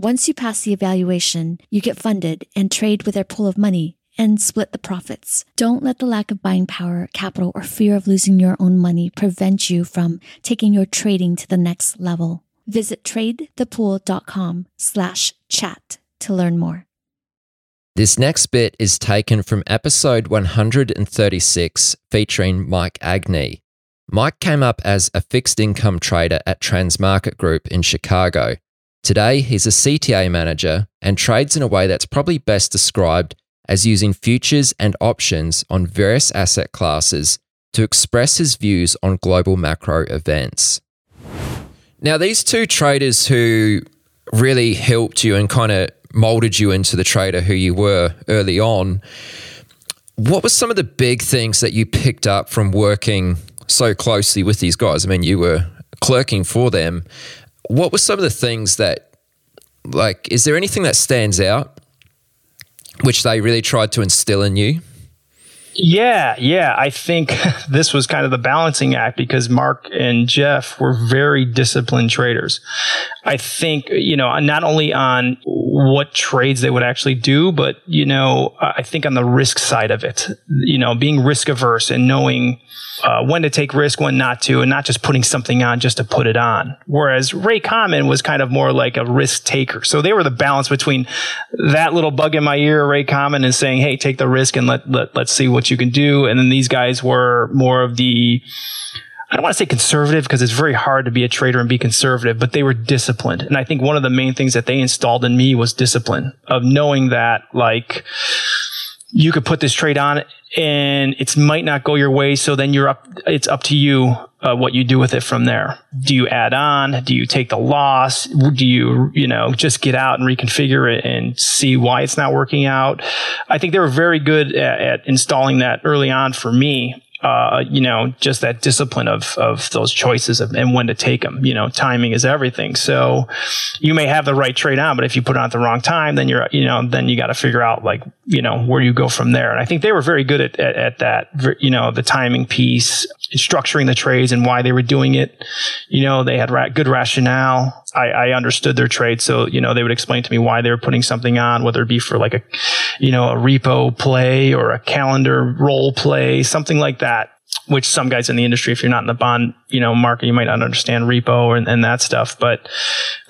Speaker 6: Once you pass the evaluation, you get funded and trade with their pool of money and split the profits. Don't let the lack of buying power, capital, or fear of losing your own money prevent you from taking your trading to the next level. Visit tradethepool.com slash chat to learn more.
Speaker 2: This next bit is taken from episode 136 featuring Mike Agney. Mike came up as a fixed income trader at Transmarket Group in Chicago Today, he's a CTA manager and trades in a way that's probably best described as using futures and options on various asset classes to express his views on global macro events. Now, these two traders who really helped you and kind of molded you into the trader who you were early on, what were some of the big things that you picked up from working so closely with these guys? I mean, you were clerking for them what were some of the things that, like, is there anything that stands out which they really tried to instill in you?
Speaker 7: Yeah, yeah. I think this was kind of the balancing act because Mark and Jeff were very disciplined traders. I think, you know, not only on what trades they would actually do, but, you know, I think on the risk side of it, you know, being risk averse and knowing uh, when to take risk, when not to, and not just putting something on just to put it on. Whereas Ray Cahnman was kind of more like a risk taker. So they were the balance between that little bug in my ear, Ray Cahnman, and saying, hey, take the risk and let, let, let's see what you can do. And then these guys were more of the, I don't want to say conservative because it's very hard to be a trader and be conservative, but they were disciplined. And I think one of the main things that they installed in me was discipline of knowing that like you could put this trade on and it might not go your way. So then you're up, it's up to you uh, what you do with it from there. Do you add on? Do you take the loss? Do you, you know, just get out and reconfigure it and see why it's not working out? I think they were very good at, at installing that early on for me uh, you know, just that discipline of of those choices of, and when to take them. You know, timing is everything. So you may have the right trade on, but if you put it on at the wrong time, then you're, you know, then you got to figure out like, you know, where you go from there. And I think they were very good at, at, at that, you know, the timing piece, structuring the trades and why they were doing it. You know, they had ra- good rationale. I, I, understood their trade. So, you know, they would explain to me why they were putting something on, whether it be for like a, you know, a repo play or a calendar role play, something like that. Which some guys in the industry, if you're not in the bond, you know, market, you might not understand repo and, and that stuff, but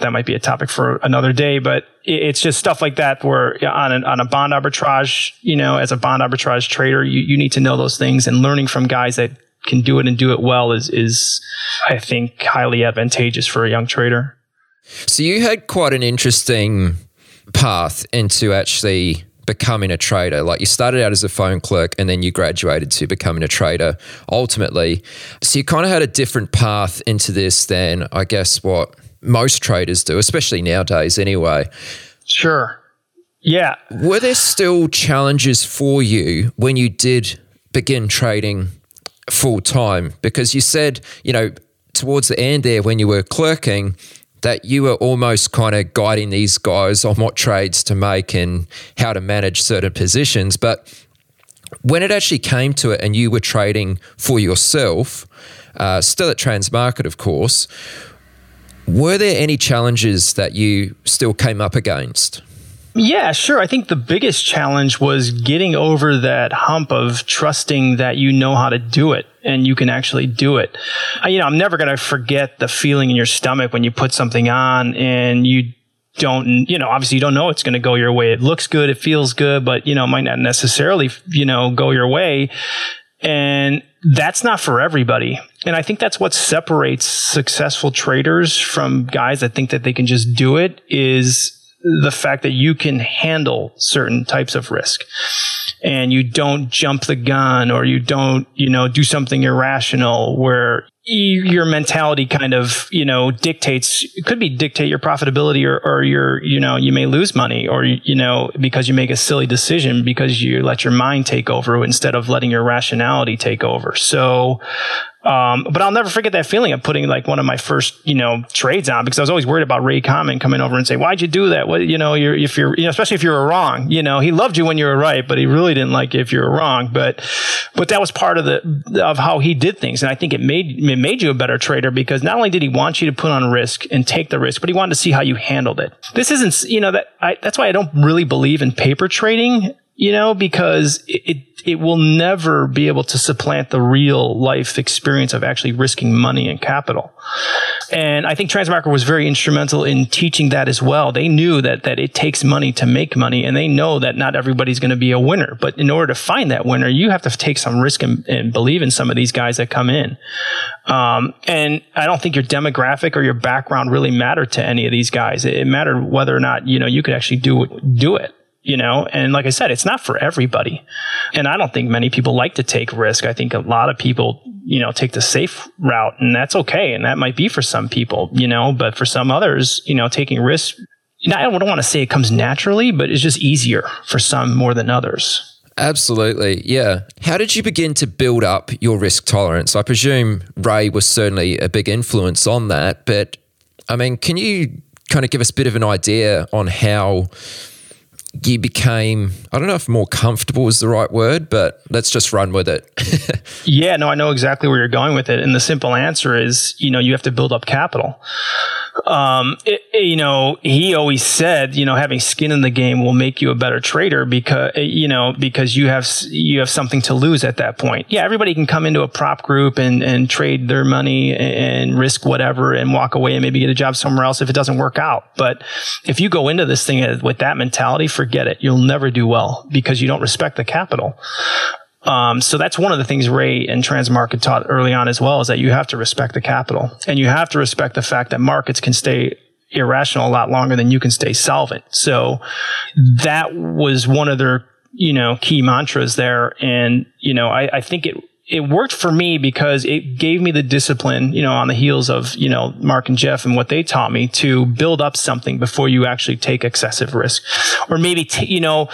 Speaker 7: that might be a topic for another day. But it's just stuff like that where on, an, on a bond arbitrage, you know, as a bond arbitrage trader, you, you need to know those things and learning from guys that can do it and do it well is, is, I think, highly advantageous for a young trader.
Speaker 2: So you had quite an interesting path into actually becoming a trader. Like you started out as a phone clerk and then you graduated to becoming a trader ultimately. So you kind of had a different path into this than I guess what most traders do, especially nowadays anyway.
Speaker 7: Sure. Yeah.
Speaker 2: Were there still challenges for you when you did begin trading full time? Because you said, you know, towards the end there when you were clerking, that you were almost kind of guiding these guys on what trades to make and how to manage certain positions. But when it actually came to it and you were trading for yourself, uh, still at Transmarket, of course, were there any challenges that you still came up against?
Speaker 7: Yeah, sure. I think the biggest challenge was getting over that hump of trusting that you know how to do it and you can actually do it. I, you know, I'm never going to forget the feeling in your stomach when you put something on and you don't, you know, obviously you don't know it's going to go your way. It looks good, it feels good, but you know, might not necessarily, you know, go your way. And that's not for everybody. And I think that's what separates successful traders from guys that think that they can just do it is the fact that you can handle certain types of risk and you don't jump the gun or you don't, you know, do something irrational where your mentality kind of, you know, dictates, it could be dictate your profitability or, or your, you know, you may lose money or, you know, because you make a silly decision because you let your mind take over instead of letting your rationality take over. So, um, but I'll never forget that feeling of putting like one of my first, you know, trades on because I was always worried about Ray Cahnman coming over and saying, "Why'd you do that?" What, you know, you're, if you're, you know, especially if you were wrong. You know, he loved you when you were right, but he really didn't like you if you were wrong. But, but that was part of the of how he did things, and I think it made it made you a better trader because not only did he want you to put on risk and take the risk, but he wanted to see how you handled it. This isn't, you know, that I, that's why I don't really believe in paper trading you know, because it, it will never be able to supplant the real life experience of actually risking money and capital. And I think Transmarket was very instrumental in teaching that as well. They knew that that it takes money to make money, and they know that not everybody's going to be a winner. But in order to find that winner, you have to take some risk and, and believe in some of these guys that come in. Um, and I don't think your demographic or your background really mattered to any of these guys. It, it mattered whether or not you know you could actually do do it you know and like i said it's not for everybody and i don't think many people like to take risk i think a lot of people you know take the safe route and that's okay and that might be for some people you know but for some others you know taking risks i don't want to say it comes naturally but it's just easier for some more than others
Speaker 2: Absolutely. Yeah. How did you begin to build up your risk tolerance? I presume Ray was certainly a big influence on that, but I mean, can you kind of give us a bit of an idea on how you became, I don't know if more comfortable is the right word, but let's just run with it.
Speaker 7: yeah, no, I know exactly where you're going with it. And the simple answer is, you know, you have to build up capital um, it, you know, he always said, you know, having skin in the game will make you a better trader because, you know, because you have, you have something to lose at that point. Yeah, everybody can come into a prop group and, and trade their money and risk whatever and walk away and maybe get a job somewhere else if it doesn't work out. But if you go into this thing with that mentality, forget it. You'll never do well because you don't respect the capital. Um, so that's one of the things Ray and Transmarket taught early on as well is that you have to respect the capital and you have to respect the fact that markets can stay irrational a lot longer than you can stay solvent. So that was one of their, you know, key mantras there. And, you know, I, I think it, it worked for me because it gave me the discipline, you know, on the heels of, you know, Mark and Jeff and what they taught me to build up something before you actually take excessive risk or maybe, t- you know,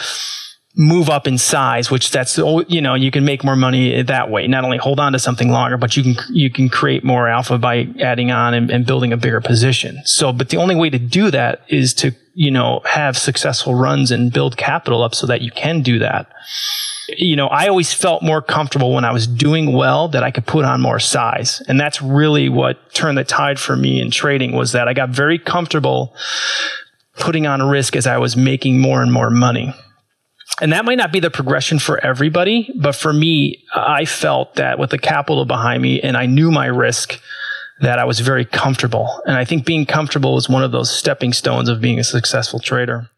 Speaker 7: move up in size, which that's you know you can make more money that way. Not only hold on to something longer, but you can you can create more alpha by adding on and, and building a bigger position. So, but the only way to do that is to you know have successful runs and build capital up so that you can do that. You know, I always felt more comfortable when I was doing well that I could put on more size. And that's really what turned the tide for me in trading was that I got very comfortable putting on risk as I was making more and more money and that might not be the progression for everybody, but for me, I felt that with the capital behind me and I knew my risk, that I was very comfortable. And I think being comfortable is one of those stepping stones of being a successful trader.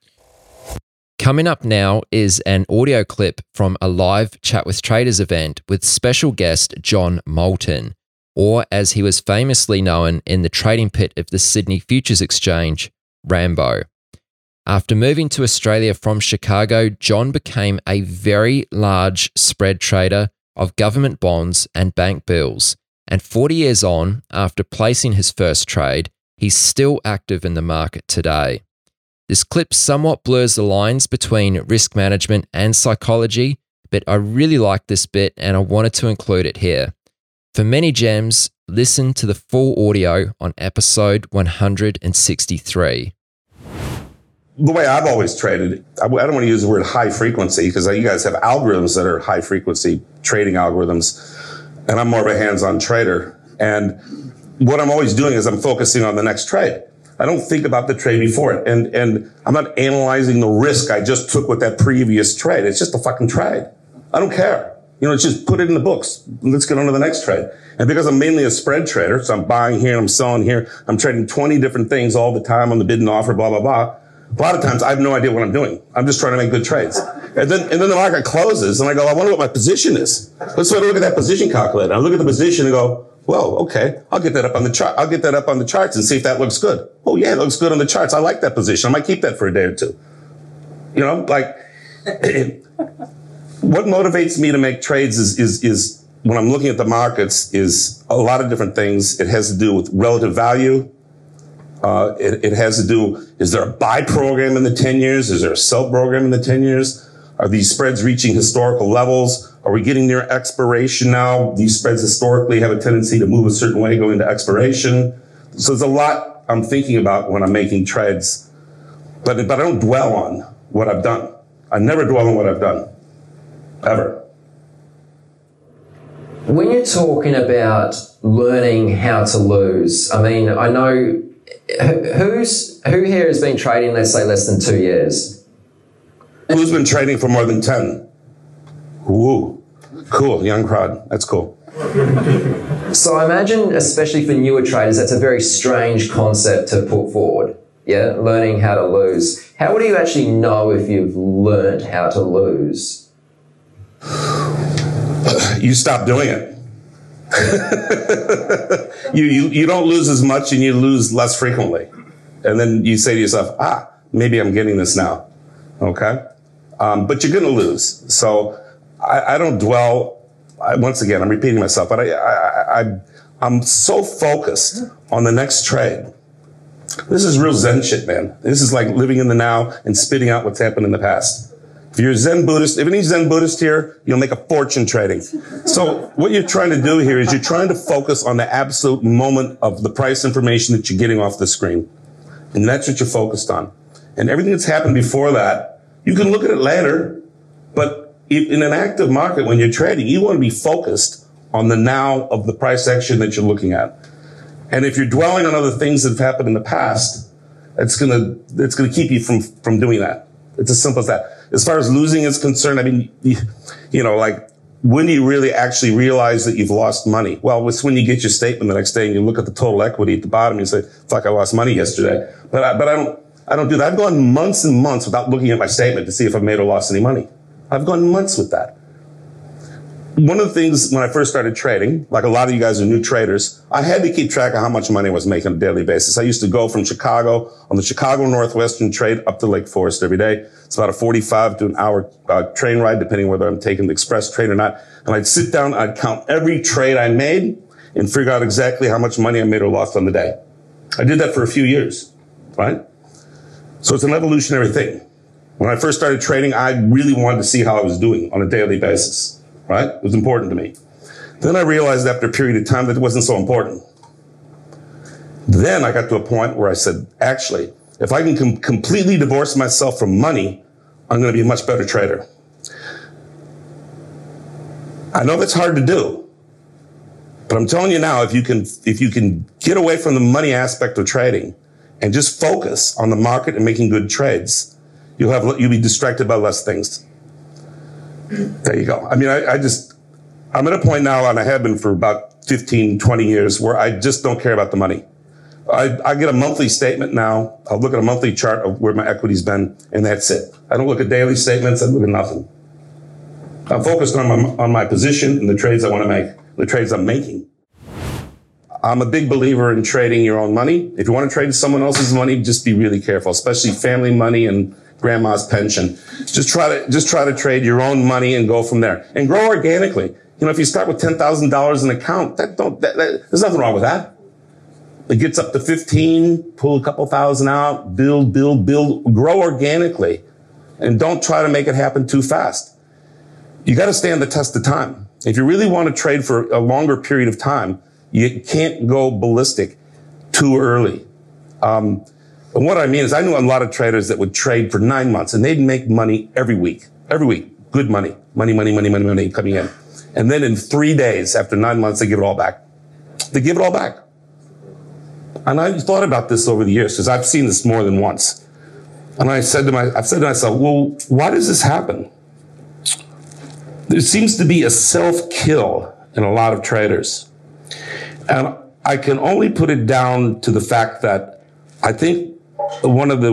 Speaker 2: Coming up now is an audio clip from a live Chat with Traders event with special guest John Moulton, or as he was famously known in the trading pit of the Sydney Futures Exchange, Rambo. After moving to Australia from Chicago, John became a very large spread trader of government bonds and bank bills. And 40 years on, after placing his first trade, he's still active in the market today. This clip somewhat blurs the lines between risk management and psychology, but I really like this bit and I wanted to include it here. For many gems, listen to the full audio on episode 163
Speaker 8: the way I've always traded, I, don't want to use the word high frequency because uh, you guys have algorithms that are high frequency trading algorithms, and I'm more of a hands-on trader. And what I'm always doing is I'm focusing on the next trade. I don't think about the trade before it, and and I'm not analyzing the risk I just took with that previous trade. It's just a fucking trade. I don't care. You know, it's just put it in the books. Let's get on to the next trade. And because I'm mainly a spread trader, so I'm buying here, and I'm selling here, I'm trading 20 different things all the time on the bid and offer, blah blah blah a lot of times I have no idea what I'm doing. I'm just trying to make good trades. And then, and then the market closes and I go, I wonder what my position is. Let's sort of look at that position calculator. I look at the position and go, well, okay, I'll get that up on the chart. I'll get that up on the charts and see if that looks good. Oh yeah, it looks good on the charts. I like that position. I might keep that for a day or two. You know, like what motivates me to make trades is, is, is when I'm looking at the markets is a lot of different things. It has to do with relative value. Uh, it, it, has to do, is there a buy program in the 10 years? Is there a sell program in the 10 years? Are these spreads reaching historical levels? Are we getting near expiration now? These spreads historically have a tendency to move a certain way going to expiration. So there's a lot I'm thinking about when I'm making trades, but, but I don't dwell on what I've done. I never dwell on what I've done, ever.
Speaker 2: When you're talking about learning how to lose, I mean, I know who's who here has been trading, let's say, less than two years?
Speaker 8: Who's been trading for more than ten? Woo, cool, young crowd. That's cool.
Speaker 2: So I imagine, especially for newer traders, that's a very strange concept to put forward. Yeah, learning how to lose. How would you actually know if you've learned how to lose?
Speaker 8: You stop doing it. You, you, you don't lose as much and you lose less frequently. And then you say to yourself, ah, maybe I'm getting this now. Okay. Um, but you're going to lose. So I, I don't dwell. I, once again, I'm repeating myself, but I, I, I, I'm so focused on the next trade. This is real Zen shit, man. This is like living in the now and spitting out what's happened in the past. If you're a Zen Buddhist, if any Zen Buddhist here, you'll make a fortune trading. So what you're trying to do here is you're trying to focus on the absolute moment of the price information that you're getting off the screen. And that's what you're focused on. And everything that's happened before that, You can look at it later, but in an active market, when you're trading, you want to be focused on the now of the price action that you're looking at. And if you're dwelling on other things that have happened in the past, it's gonna it's gonna keep you from from doing that. It's as simple as that. As far as losing is concerned, I mean, you, know, like when do you really actually realize that you've lost money? Well, it's when you get your statement the next day and you look at the total equity at the bottom and you say, "Fuck, I lost money yesterday." But I, but I don't I don't do that. I've gone months and months without looking at my statement to see if I've made or lost any money. I've gone months with that one of the things when I first started trading, like a lot of you guys are new traders, I had to keep track of how much money I was making on a daily basis. I used to go from Chicago on the Chicago Northwestern trade up to Lake Forest every day. It's about a 45 to an hour uh, train ride, depending whether I'm taking the express train or not. And I'd sit down, I'd count every trade I made and figure out exactly how much money I made or lost on the day. I did that for a few years, right? So it's an evolutionary thing. When I first started trading, I really wanted to see how I was doing on a daily basis right? It was important to me. Then I realized after a period of time that it wasn't so important. Then I got to a point where I said, actually, if I can com- completely divorce myself from money, I'm going to be a much better trader. I know that's hard to do, but I'm telling you now, if you can, if you can get away from the money aspect of trading and just focus on the market and making good trades, you'll have, you'll be distracted by less things. There you go. I mean, I, I just, I'm at a point now, and I have been for about 15, 20 years, where I just don't care about the money. I, I, get a monthly statement now. I'll look at a monthly chart of where my equity's been, and that's it. I don't look at daily statements. I look at nothing. I'm focused on my, on my position and the trades I want to make, the trades I'm making. I'm a big believer in trading your own money. If you want to trade someone else's money, just be really careful, especially family money and grandma's pension. Just try to, just try to trade your own money and go from there and grow organically. You know, if you start with $10,000 in account, that don't, that, that, there's nothing wrong with that. It gets up to 15, pull a couple thousand out, build, build, build, grow organically and don't try to make it happen too fast. You got to stand the test of time. If you really want to trade for a longer period of time, you can't go ballistic too early. Um, and what I mean is I knew a lot of traders that would trade for nine months and they'd make money every week, every week, good money, money, money, money, money, money coming in. And then in three days, after nine months, they give it all back. They give it all back. And I thought about this over the years because I've seen this more than once. And I said to my, I've said to myself, well, why does this happen? There seems to be a self kill in a lot of traders. And I can only put it down to the fact that I think one of the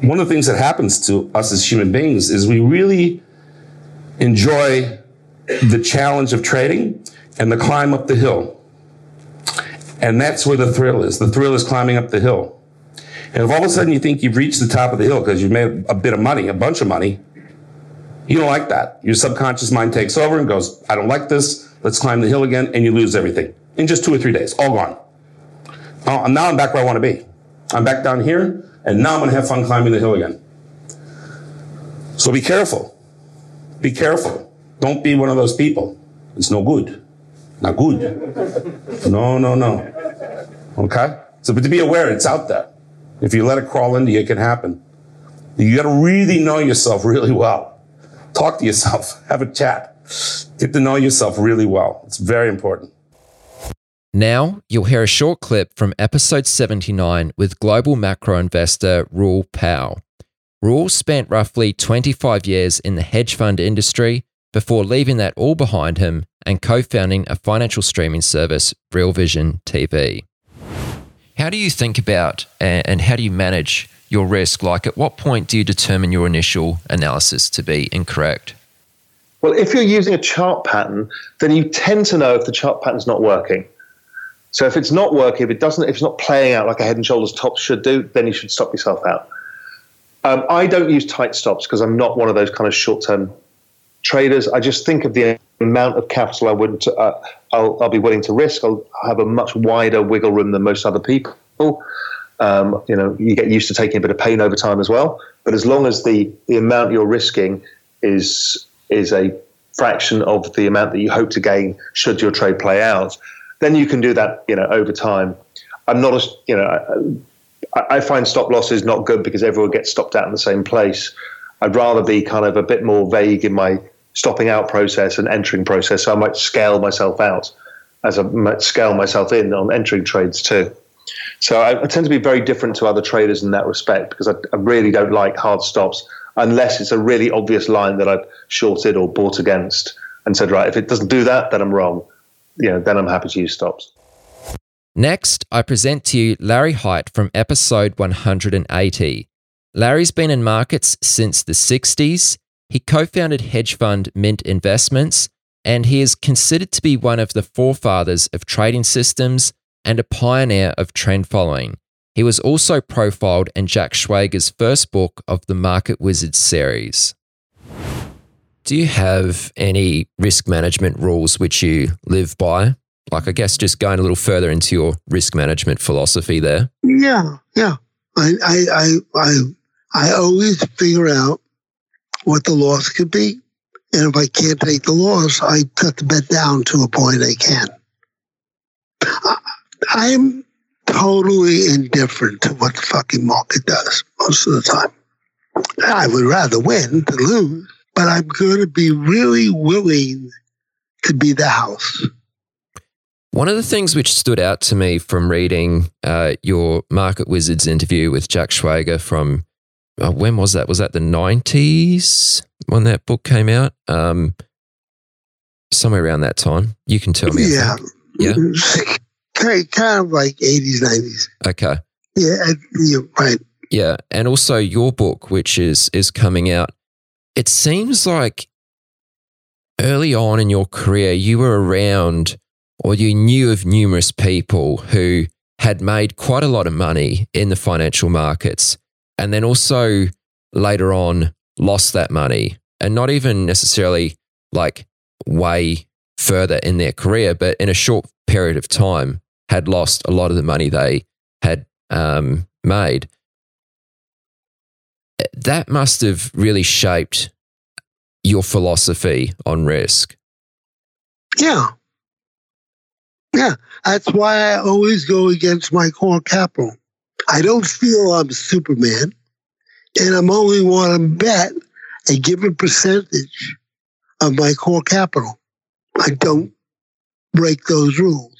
Speaker 8: one of the things that happens to us as human beings is we really enjoy the challenge of trading and the climb up the hill. And that's where the thrill is. The thrill is climbing up the hill. And if all of a sudden you think you've reached the top of the hill because you've made a bit of money, a bunch of money, you don't like that. Your subconscious mind takes over and goes, I don't like this. Let's climb the hill again. And you lose everything in just two or three days, all gone. Now I'm back where I want to be. I'm back down here, and now I'm going to have fun climbing the hill again. So be careful. Be careful. Don't be one of those people. It's no good. Not good. No, no, no. Okay? So, but to be aware, it's out there. If you let it crawl into you, it can happen. You got to really know yourself really well. Talk to yourself. Have a chat. Get to know yourself really well. It's very important.
Speaker 2: Now, you'll hear a short clip from episode 79 with global macro investor Raoul Pal. Raoul spent roughly 25 years in the hedge fund industry before leaving that all behind him and co founding a financial streaming service, Real Vision TV. How do you think about and how do you manage your risk? Like, at what point do you determine your initial analysis to be incorrect?
Speaker 9: Well, if you're using a chart pattern, then you tend to know if the chart pattern's not working. So if it's not working, if it doesn't, if it's not playing out like a head and shoulders top should do, then you should stop yourself out. Um, I don't use tight stops because I'm not one of those kind of short term traders. I just think of the amount of capital I would uh, I'll, I'll, be willing to risk. I'll have a much wider wiggle room than most other people. Um, you know, you get used to taking a bit of pain over time as well. But as long as the the amount you're risking is is a fraction of the amount that you hope to gain should your trade play out, then you can do that, you know, over time. I'm not you know, I, I find stop losses not good because everyone gets stopped out in the same place. I'd rather be kind of a bit more vague in my stopping out process and entering process. So I might scale myself out as I might scale myself in on entering trades too. So I, I tend to be very different to other traders in that respect because I, I really don't like hard stops unless it's a really obvious line that I've shorted or bought against and said, right, if it doesn't do that, then I'm wrong. You know, then I'm happy to use stops.
Speaker 2: Next, I present to you Larry Hite from episode 180. Larry's been in markets since the 60s. He co founded hedge fund Mint Investments, and he is considered to be one of the forefathers of trading systems and a pioneer of trend following. He was also profiled in Jack Schwager's first book of the Market Wizards series. Do you have any risk management rules which you live by? Like, I guess just going a little further into your risk management philosophy there.
Speaker 10: Yeah, yeah. I, I, I, I, I always figure out what the loss could be. And if I can't take the loss, I cut the bet down to a point I can. I'm totally indifferent to what the fucking market does most of the time. I would rather win than lose, but I'm going to be really willing to be the house.
Speaker 2: One of the things which stood out to me from reading uh, your Market Wizards interview with Jack Schwager from uh, when was that? Was that the 90s when that book came out? Um, somewhere around that time. You can tell me.
Speaker 10: Yeah.
Speaker 2: Yeah.
Speaker 10: Kind, kind of like 80s, 90s.
Speaker 2: Okay.
Speaker 10: Yeah, you're right.
Speaker 2: Yeah, and also your book, which is is coming out. It seems like early on in your career, you were around or you knew of numerous people who had made quite a lot of money in the financial markets, and then also later on lost that money, and not even necessarily like way further in their career, but in a short period of time had lost a lot of the money they had um, made. That must have really shaped your philosophy on risk.
Speaker 10: Yeah. Yeah. That's why I always go against my core capital. I don't feel I'm Superman, and I'm only want to bet a given percentage of my core capital. I don't break those rules.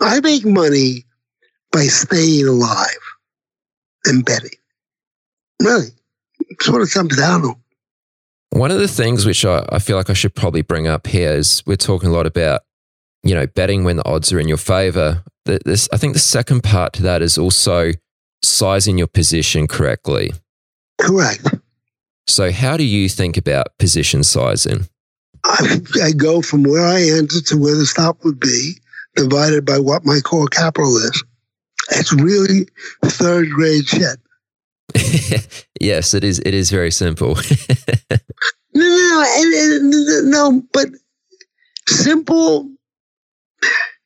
Speaker 10: I make money by staying alive and betting. Really. That's what it comes down to.
Speaker 2: One of the things which I, I feel like I should probably bring up here is we're talking a lot about, you know, betting when the odds are in your favor. This, I think the second part to that is also sizing your position correctly.
Speaker 10: Correct.
Speaker 2: So, how do you think about position sizing?
Speaker 10: I, I go from where I enter to where the stop would be, divided by what my core capital is. It's really third grade shit.
Speaker 2: Yes, it is. It is very simple.
Speaker 10: no, no, no, no, but simple.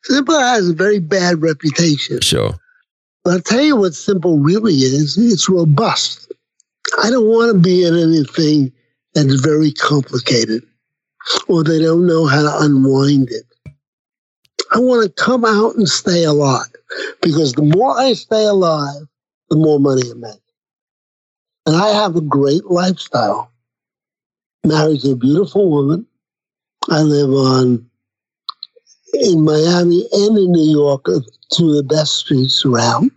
Speaker 10: Simple has a very bad reputation.
Speaker 2: Sure.
Speaker 10: But I'll tell you what simple really is. It's robust. I don't want to be in anything that's very complicated or they don't know how to unwind it. I want to come out and stay alive because the more I stay alive, the more money I make. And I have a great lifestyle. Married to a beautiful woman. I live on in Miami and in New York, two of the best streets around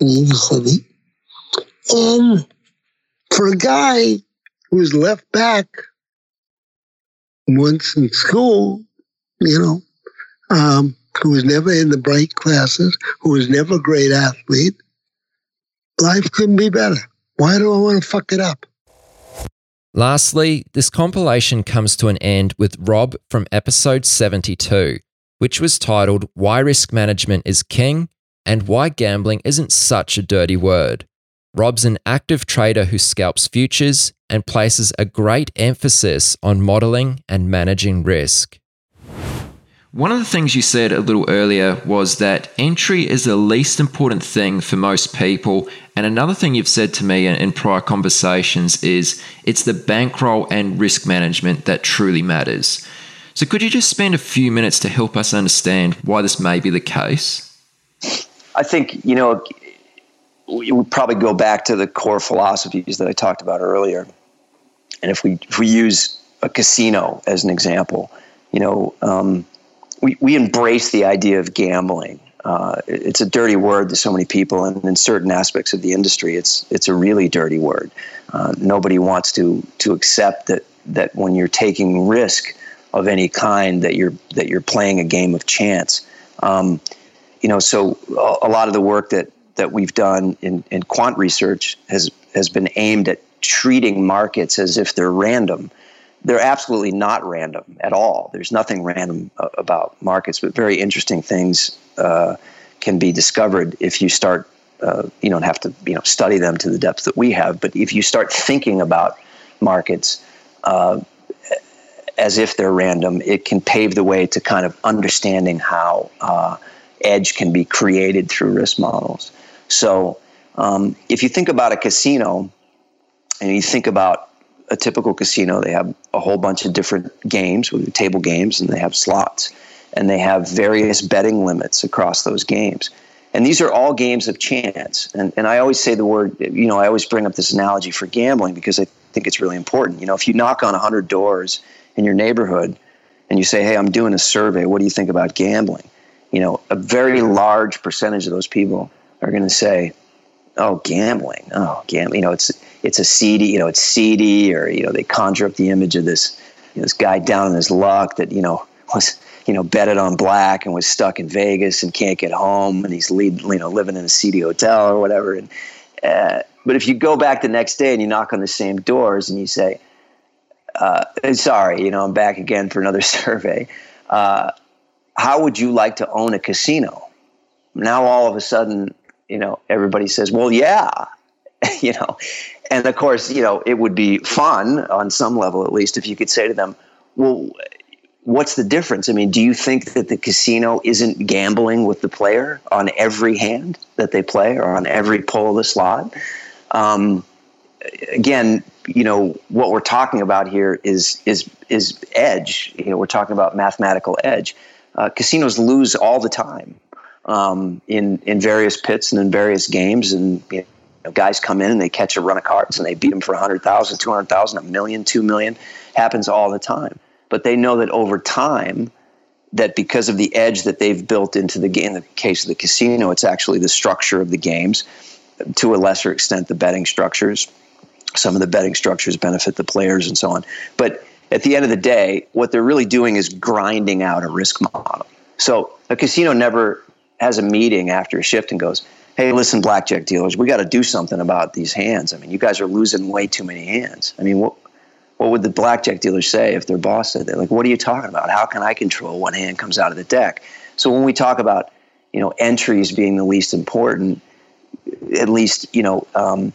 Speaker 10: in either city. And for a guy who was left back once in school, you know, um, who was never in the bright classes, who was never a great athlete, life couldn't be better. Why do I want to fuck it up?
Speaker 2: Lastly, this compilation comes to an end with Rob from episode 72, which was titled Why Risk Management is King and Why Gambling Isn't Such a Dirty Word. Rob's an active trader who scalps futures and places a great emphasis on modeling and managing risk. One of the things you said a little earlier was that entry is the least important thing for most people. And another thing you've said to me in, in prior conversations is it's the bankroll and risk management that truly matters. So, could you just spend a few minutes to help us understand why this may be the case?
Speaker 11: I think, you know, we would probably go back to the core philosophies that I talked about earlier. And if we if we use a casino as an example, you know, um, we we embrace the idea of gambling. Uh, it's a dirty word to so many people, and in certain aspects of the industry, it's it's a really dirty word. Uh, nobody wants to to accept that that when you're taking risk of any kind, that you're that you're playing a game of chance. Um, you know, so a, a lot of the work that that we've done in, in quant research has has been aimed at treating markets as if they're random. They're absolutely not random at all. There's nothing random uh, about markets, but very interesting things uh, can be discovered if you start. Uh, you don't have to you know study them to the depth that we have, but if you start thinking about markets uh, as if they're random, it can pave the way to kind of understanding how uh, edge can be created through risk models. So um, if you think about a casino and you think about a typical casino, they have a whole bunch of different games, with table games, and they have slots, and they have various betting limits across those games. And these are all games of chance. And, and I always say the word, you know, I always bring up this analogy for gambling because I think it's really important. You know, if you knock on 100 doors in your neighborhood and you say, hey, I'm doing a survey, what do you think about gambling? You know, a very large percentage of those people are going to say, "Oh, gambling. Oh, gambling. You know, it's it's a seedy. You know, it's seedy." Or you know, they conjure up the image of this you know, this guy down in his luck that you know was you know betted on black and was stuck in Vegas and can't get home, and he's lead, you know living in a seedy hotel or whatever. And uh, but if you go back the next day and you knock on the same doors and you say, uh, "Sorry, you know, I'm back again for another survey." Uh, how would you like to own a casino? Now all of a sudden you know, everybody says, well, yeah, you know, and of course, you know, it would be fun on some level, at least, if you could say to them, well, what's the difference? I mean, do you think that the casino isn't gambling with the player on every hand that they play or on every pull of the slot? Um, again, you know, what we're talking about here is is is edge. You know, we're talking about mathematical edge. Uh, casinos lose all the time um, in in various pits and in various games, and you know, guys come in and they catch a run of cards and they beat them for 100,000, 200,000, a million, two million. Happens all the time. But they know that over time, that because of the edge that they've built into the game, in the case of the casino, it's actually the structure of the games. To a lesser extent, the betting structures. Some of the betting structures benefit the players and so on. But at the end of the day, what they're really doing is grinding out a risk model. So a casino never has a meeting after a shift and goes, "Hey, listen, blackjack dealers, we got to do something about these hands. I mean, you guys are losing way too many hands. I mean, what what would the blackjack dealers say if their boss said that? Like, what are you talking about? How can I control what hand comes out of the deck? So when we talk about you know entries being the least important, at least you know um,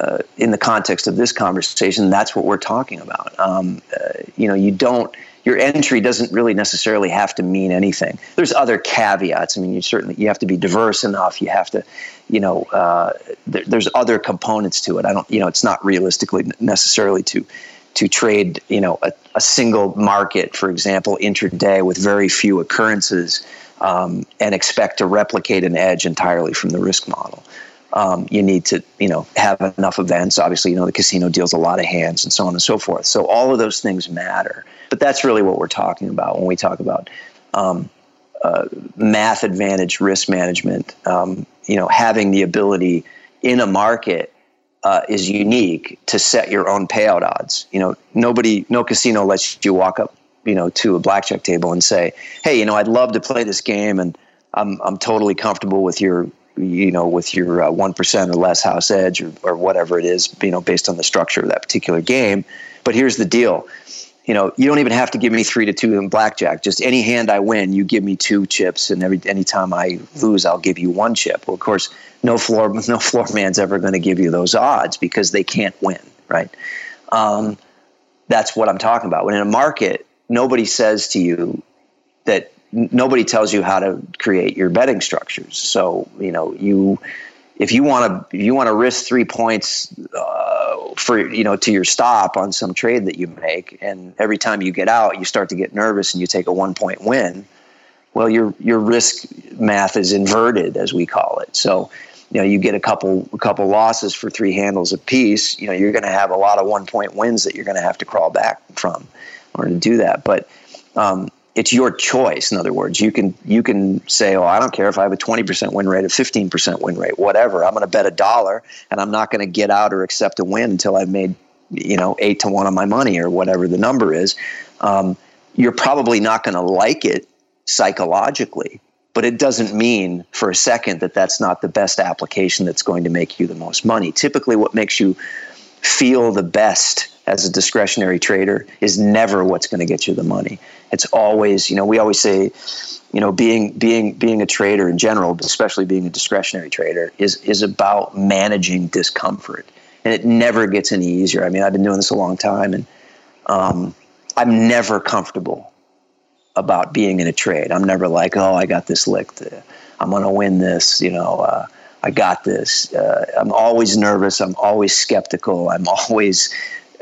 Speaker 11: uh, in the context of this conversation, that's what we're talking about. Um, uh, you know, you don't your entry doesn't really necessarily have to mean anything. There's other caveats. I mean, you certainly you have to be diverse enough. You have to, you know, uh, there, there's other components to it. I don't, you know, it's not realistically necessarily to to trade, you know, a, a single market, for example, intraday with very few occurrences, um, and expect to replicate an edge entirely from the risk model um, you need to you know have enough events. Obviously you know the casino deals a lot of hands and so on and so forth. So all of those things matter. But that's really what we're talking about when we talk about um, uh, math advantage risk management. Um, you know having the ability in a market uh, is unique to set your own payout odds. You know nobody no casino lets you walk up you know to a blackjack table and say hey you know i'd love to play this game and i'm, I'm totally comfortable with your you know, with your uh, one or less house edge or, or whatever it is, you know, based on the structure of that particular game. But here's the deal. You know, you don't even have to give me three to two in blackjack. Just any hand I win, you give me two chips, and every any time I lose, I'll give you one chip. Well, of course, no floor no floor man's ever going to give you those odds because they can't win, right? Um, that's what I'm talking about. When in a market, nobody says to you that nobody tells you how to create your betting structures. So you know you if you want to you want to risk three points uh, for you know to your stop on some trade that you make, and every time you get out, you start to get nervous and you take a one point win. Well, your your risk math is inverted, as we call it. So you know you get a couple a couple losses for three handles a piece, you know you're going to have a lot of one point wins that you're going to have to crawl back from in order to do that. But um, it's your choice. In other words, you can you can say, "Oh, I don't care if I have a twenty percent win rate, a fifteen percent win rate, whatever. I'm going to bet a dollar, and I'm not going to get out or accept a win until I've made you know eight to one on my money or whatever the number is." Um, you're probably not going to like it psychologically, but it doesn't mean for a second that that's not the best application that's going to make you the most money. Typically, what makes you feel the best as a discretionary trader is never what's going to get you the money. It's always, you know, we always say, you know, being being being a trader in general, especially being a discretionary trader, is is about managing discomfort, and it never gets any easier. I mean, I've been doing this a long time, and um, I'm never comfortable about being in a trade. I'm never like, oh, I got this licked. I'm going to win this. You know, uh, I got this. Uh, I'm always nervous. I'm always skeptical. I'm always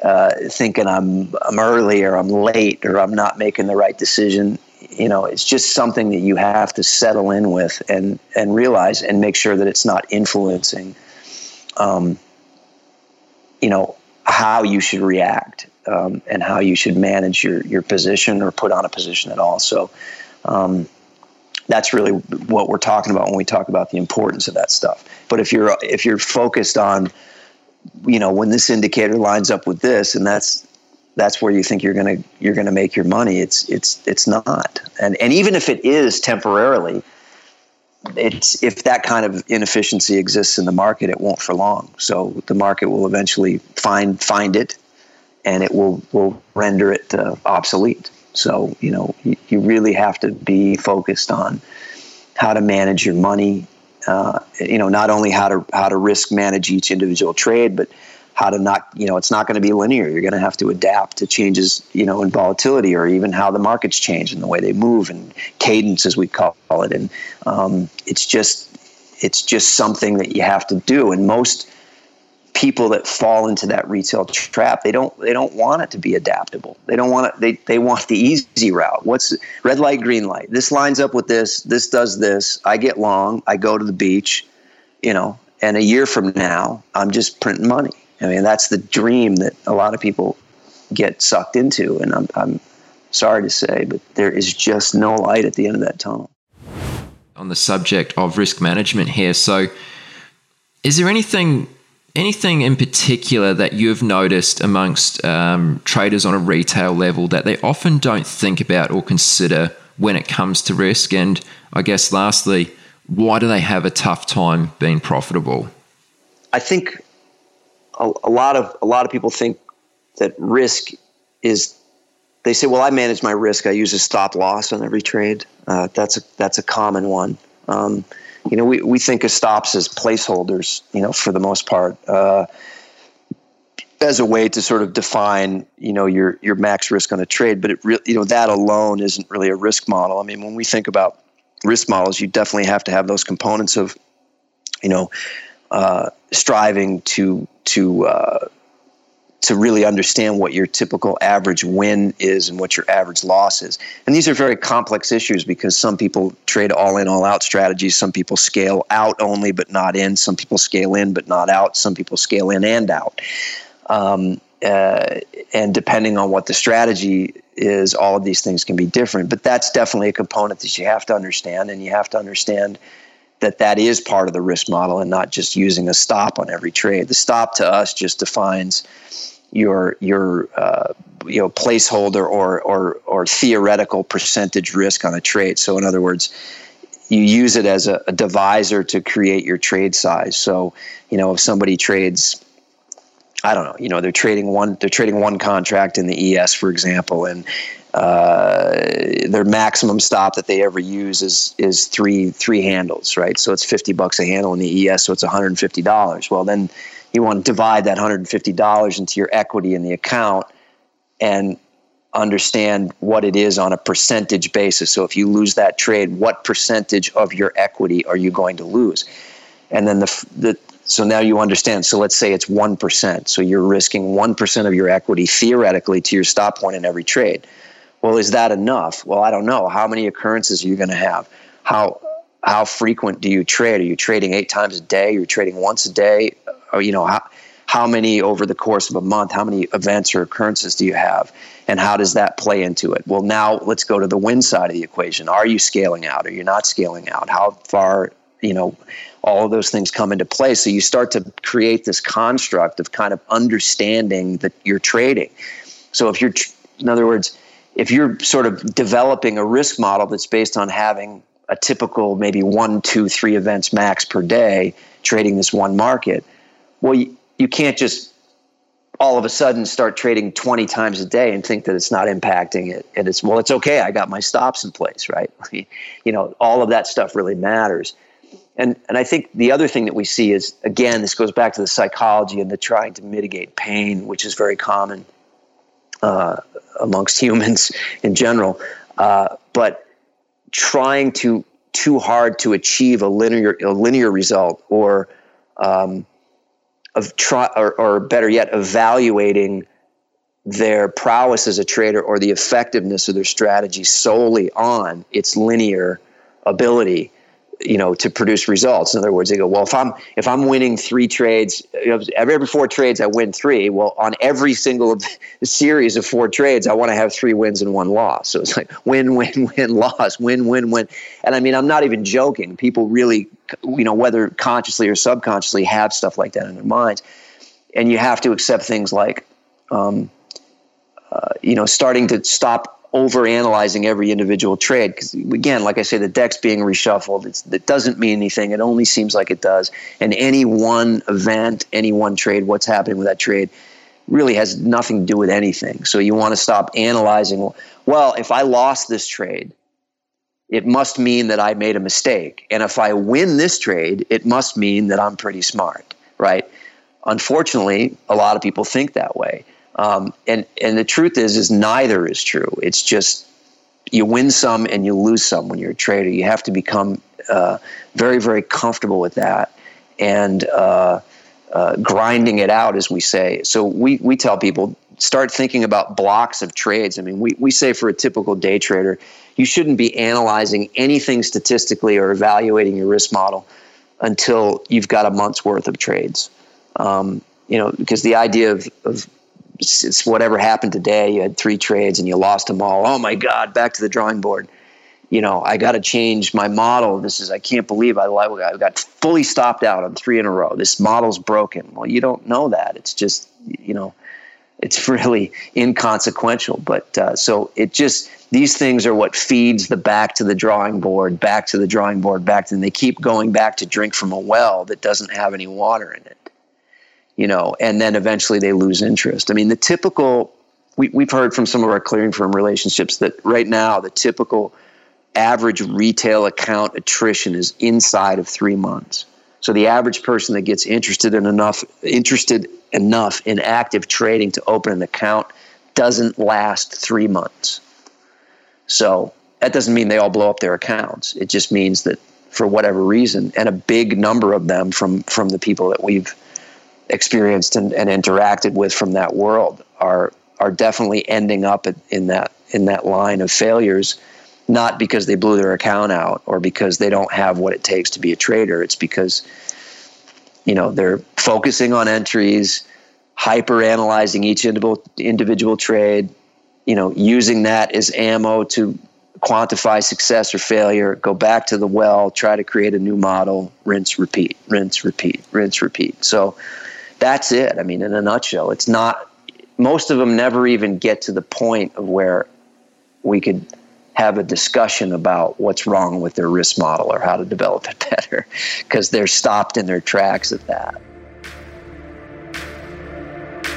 Speaker 11: uh, thinking I'm I'm early or I'm late or I'm not making the right decision. You know, it's just something that you have to settle in with and and realize and make sure that it's not influencing. Um, you know how you should react um, and how you should manage your your position or put on a position at all. So um, that's really what we're talking about when we talk about the importance of that stuff. But if you're if you're focused on, you know, when this indicator lines up with this, and that's that's where you think you're gonna you're gonna make your money. It's it's it's not. And and even if it is temporarily, it's if that kind of inefficiency exists in the market, it won't for long. So the market will eventually find find it and it will will render it uh, obsolete. So you know you, you, really have to be focused on how to manage your money. Uh, you know, not only how to how to risk manage each individual trade, but how to not you know it's not going to be linear. You're going to have to adapt to changes you know in volatility or even how the markets change and the way they move and cadence as we call it. And um, it's just it's just something that you have to do. And most people that fall into that retail trap they don't they don't want it to be adaptable. They don't want it they, they want the easy route. What's red light green light. This lines up with this this does this. I get long i go to the beach you know and a year from now i'm just printing money. I mean that's the dream that a lot of people get sucked into and i'm, I'm sorry to say but there is just no light at the end of that tunnel.
Speaker 2: On the subject of risk management here so is there anything anything in particular that you've noticed amongst um, traders on a retail level that they often don't think about or consider when it comes to risk? And I guess lastly, why do they have a tough time being profitable?
Speaker 11: I think a, a lot of a lot of people think that risk is they say, "Well, I manage my risk. I use a stop loss on every trade." Uh, that's a that's a common one. Um, you know, we, we think of stops as placeholders, you know, for the most part, uh, as a way to sort of define, you know, your, your max risk on a trade. But it really, you know, that alone isn't really a risk model. I mean, when we think about risk models, you definitely have to have those components of, you know, uh, striving to, to, uh, to really understand what your typical average win is and what your average loss is. And these are very complex issues because some people trade all in, all out strategies. Some people scale out only but not in. Some people scale in but not out. Some people scale in and out. Um, uh, and depending on what the strategy is, all of these things can be different. But that's definitely a component that you have to understand, and you have to understand that that is part of the risk model and not just using a stop on every trade. The stop to us just defines your your uh, you know placeholder or or or theoretical percentage risk on a trade. So in other words, you use it as a, a divisor to create your trade size. So you know if somebody trades. I don't know. You know, they're trading one. They're trading one contract in the ES, for example, and uh, their maximum stop that they ever use is is three three handles, right? So it's fifty bucks a handle in the ES, so it's one hundred and fifty dollars. Well, then you want to divide that $150 into your equity in the account and understand what it is on a percentage basis. So if you lose that trade, what percentage of your equity are you going to lose? And then the, the so now you understand. So let's say it's 1%. So you're risking 1% of your equity theoretically to your stop point in every trade. Well, is that enough? Well, I don't know. How many occurrences are you going to have? How how frequent do you trade? Are you trading eight times a day? You're trading once a day? You know, how, how many over the course of a month? How many events or occurrences do you have? And how does that play into it? Well, now let's go to the win side of the equation. Are you scaling out? Are you not scaling out? How far, you know, all of those things come into play. So you start to create this construct of kind of understanding that you're trading. So if you're, in other words, if you're sort of developing a risk model that's based on having a typical maybe one, two, three events max per day trading this one market, well, you, you can't just all of a sudden start trading 20 times a day and think that it's not impacting it. And it's, well, it's okay. I got my stops in place, right? you know, all of that stuff really matters. And, and I think the other thing that we see is, again, this goes back to the psychology and the trying to mitigate pain, which is very common uh, amongst humans in general. Uh, but trying to too hard to achieve a linear a linear result or um, of try or, or better yet evaluating their prowess as a trader or the effectiveness of their strategy solely on its linear ability you know to produce results. In other words they go well if i'm if i'm winning three trades you every, every four trades i win three. Well on every single series of four trades i want to have three wins and one loss. So it's like win win win loss win win win. And i mean i'm not even joking. People really you know whether consciously or subconsciously have stuff like that in their minds. And you have to accept things like um, uh, you know starting to stop over analyzing every individual trade. Because again like i say the deck's being reshuffled. It's, it doesn't mean anything. It only seems like it does. And any one event any one trade what's happening with that trade really has nothing to do with anything. So you want to stop analyzing well if i lost this trade it must mean that i made a mistake. And if i win this trade it must mean that i'm pretty smart right? Unfortunately a lot of people think that way um, and and the truth is, is neither is true. It's just you win some and you lose some when you're a trader. You have to become uh, very very comfortable with that and uh, uh, grinding it out, as we say. So we we tell people start thinking about blocks of trades. I mean, we we say for a typical day trader, you shouldn't be analyzing anything statistically or evaluating your risk model until you've got a month's worth of trades. Um, you know, because the idea of, of it's whatever happened today. You had three trades and you lost them all. Oh my God, back to the drawing board. You know, I got to change my model. This is, I can't believe I, I got fully stopped out on three in a row. This model's broken. Well, you don't know that. It's just, you know, it's really inconsequential. But uh, so it just, these things are what feeds the back to the drawing board, back to the drawing board, back to, and they keep going back to drink from a well that doesn't have any water in it you know, and then eventually they lose interest. I mean, the typical, we, we've heard from some of our clearing firm relationships that right now the typical average retail account attrition is inside of three months. So the average person that gets interested in enough interested enough in active trading to open an account doesn't last three months. So that doesn't mean they all blow up their accounts. It just means that for whatever reason, and a big number of them from from the people that we've experienced and, and interacted with from that world are are definitely ending up in that in that line of failures not because they blew their account out or because they don't have what it takes to be a trader. It's because you know they're focusing on entries hyper analyzing each individual individual trade you know using that as ammo to quantify success or failure go back to the well try to create a new model rinse repeat rinse repeat rinse repeat. So that's it. I mean, in a nutshell, it's not. Most of them never even get to the point of where we could have a discussion about what's wrong with their risk model or how to develop it better because they're stopped in their tracks at that.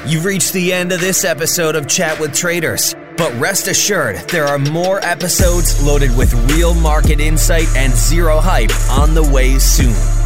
Speaker 1: You've reached the end of this episode of Chat with Traders. But rest assured, there are more episodes loaded with real market insight and zero hype on the way soon.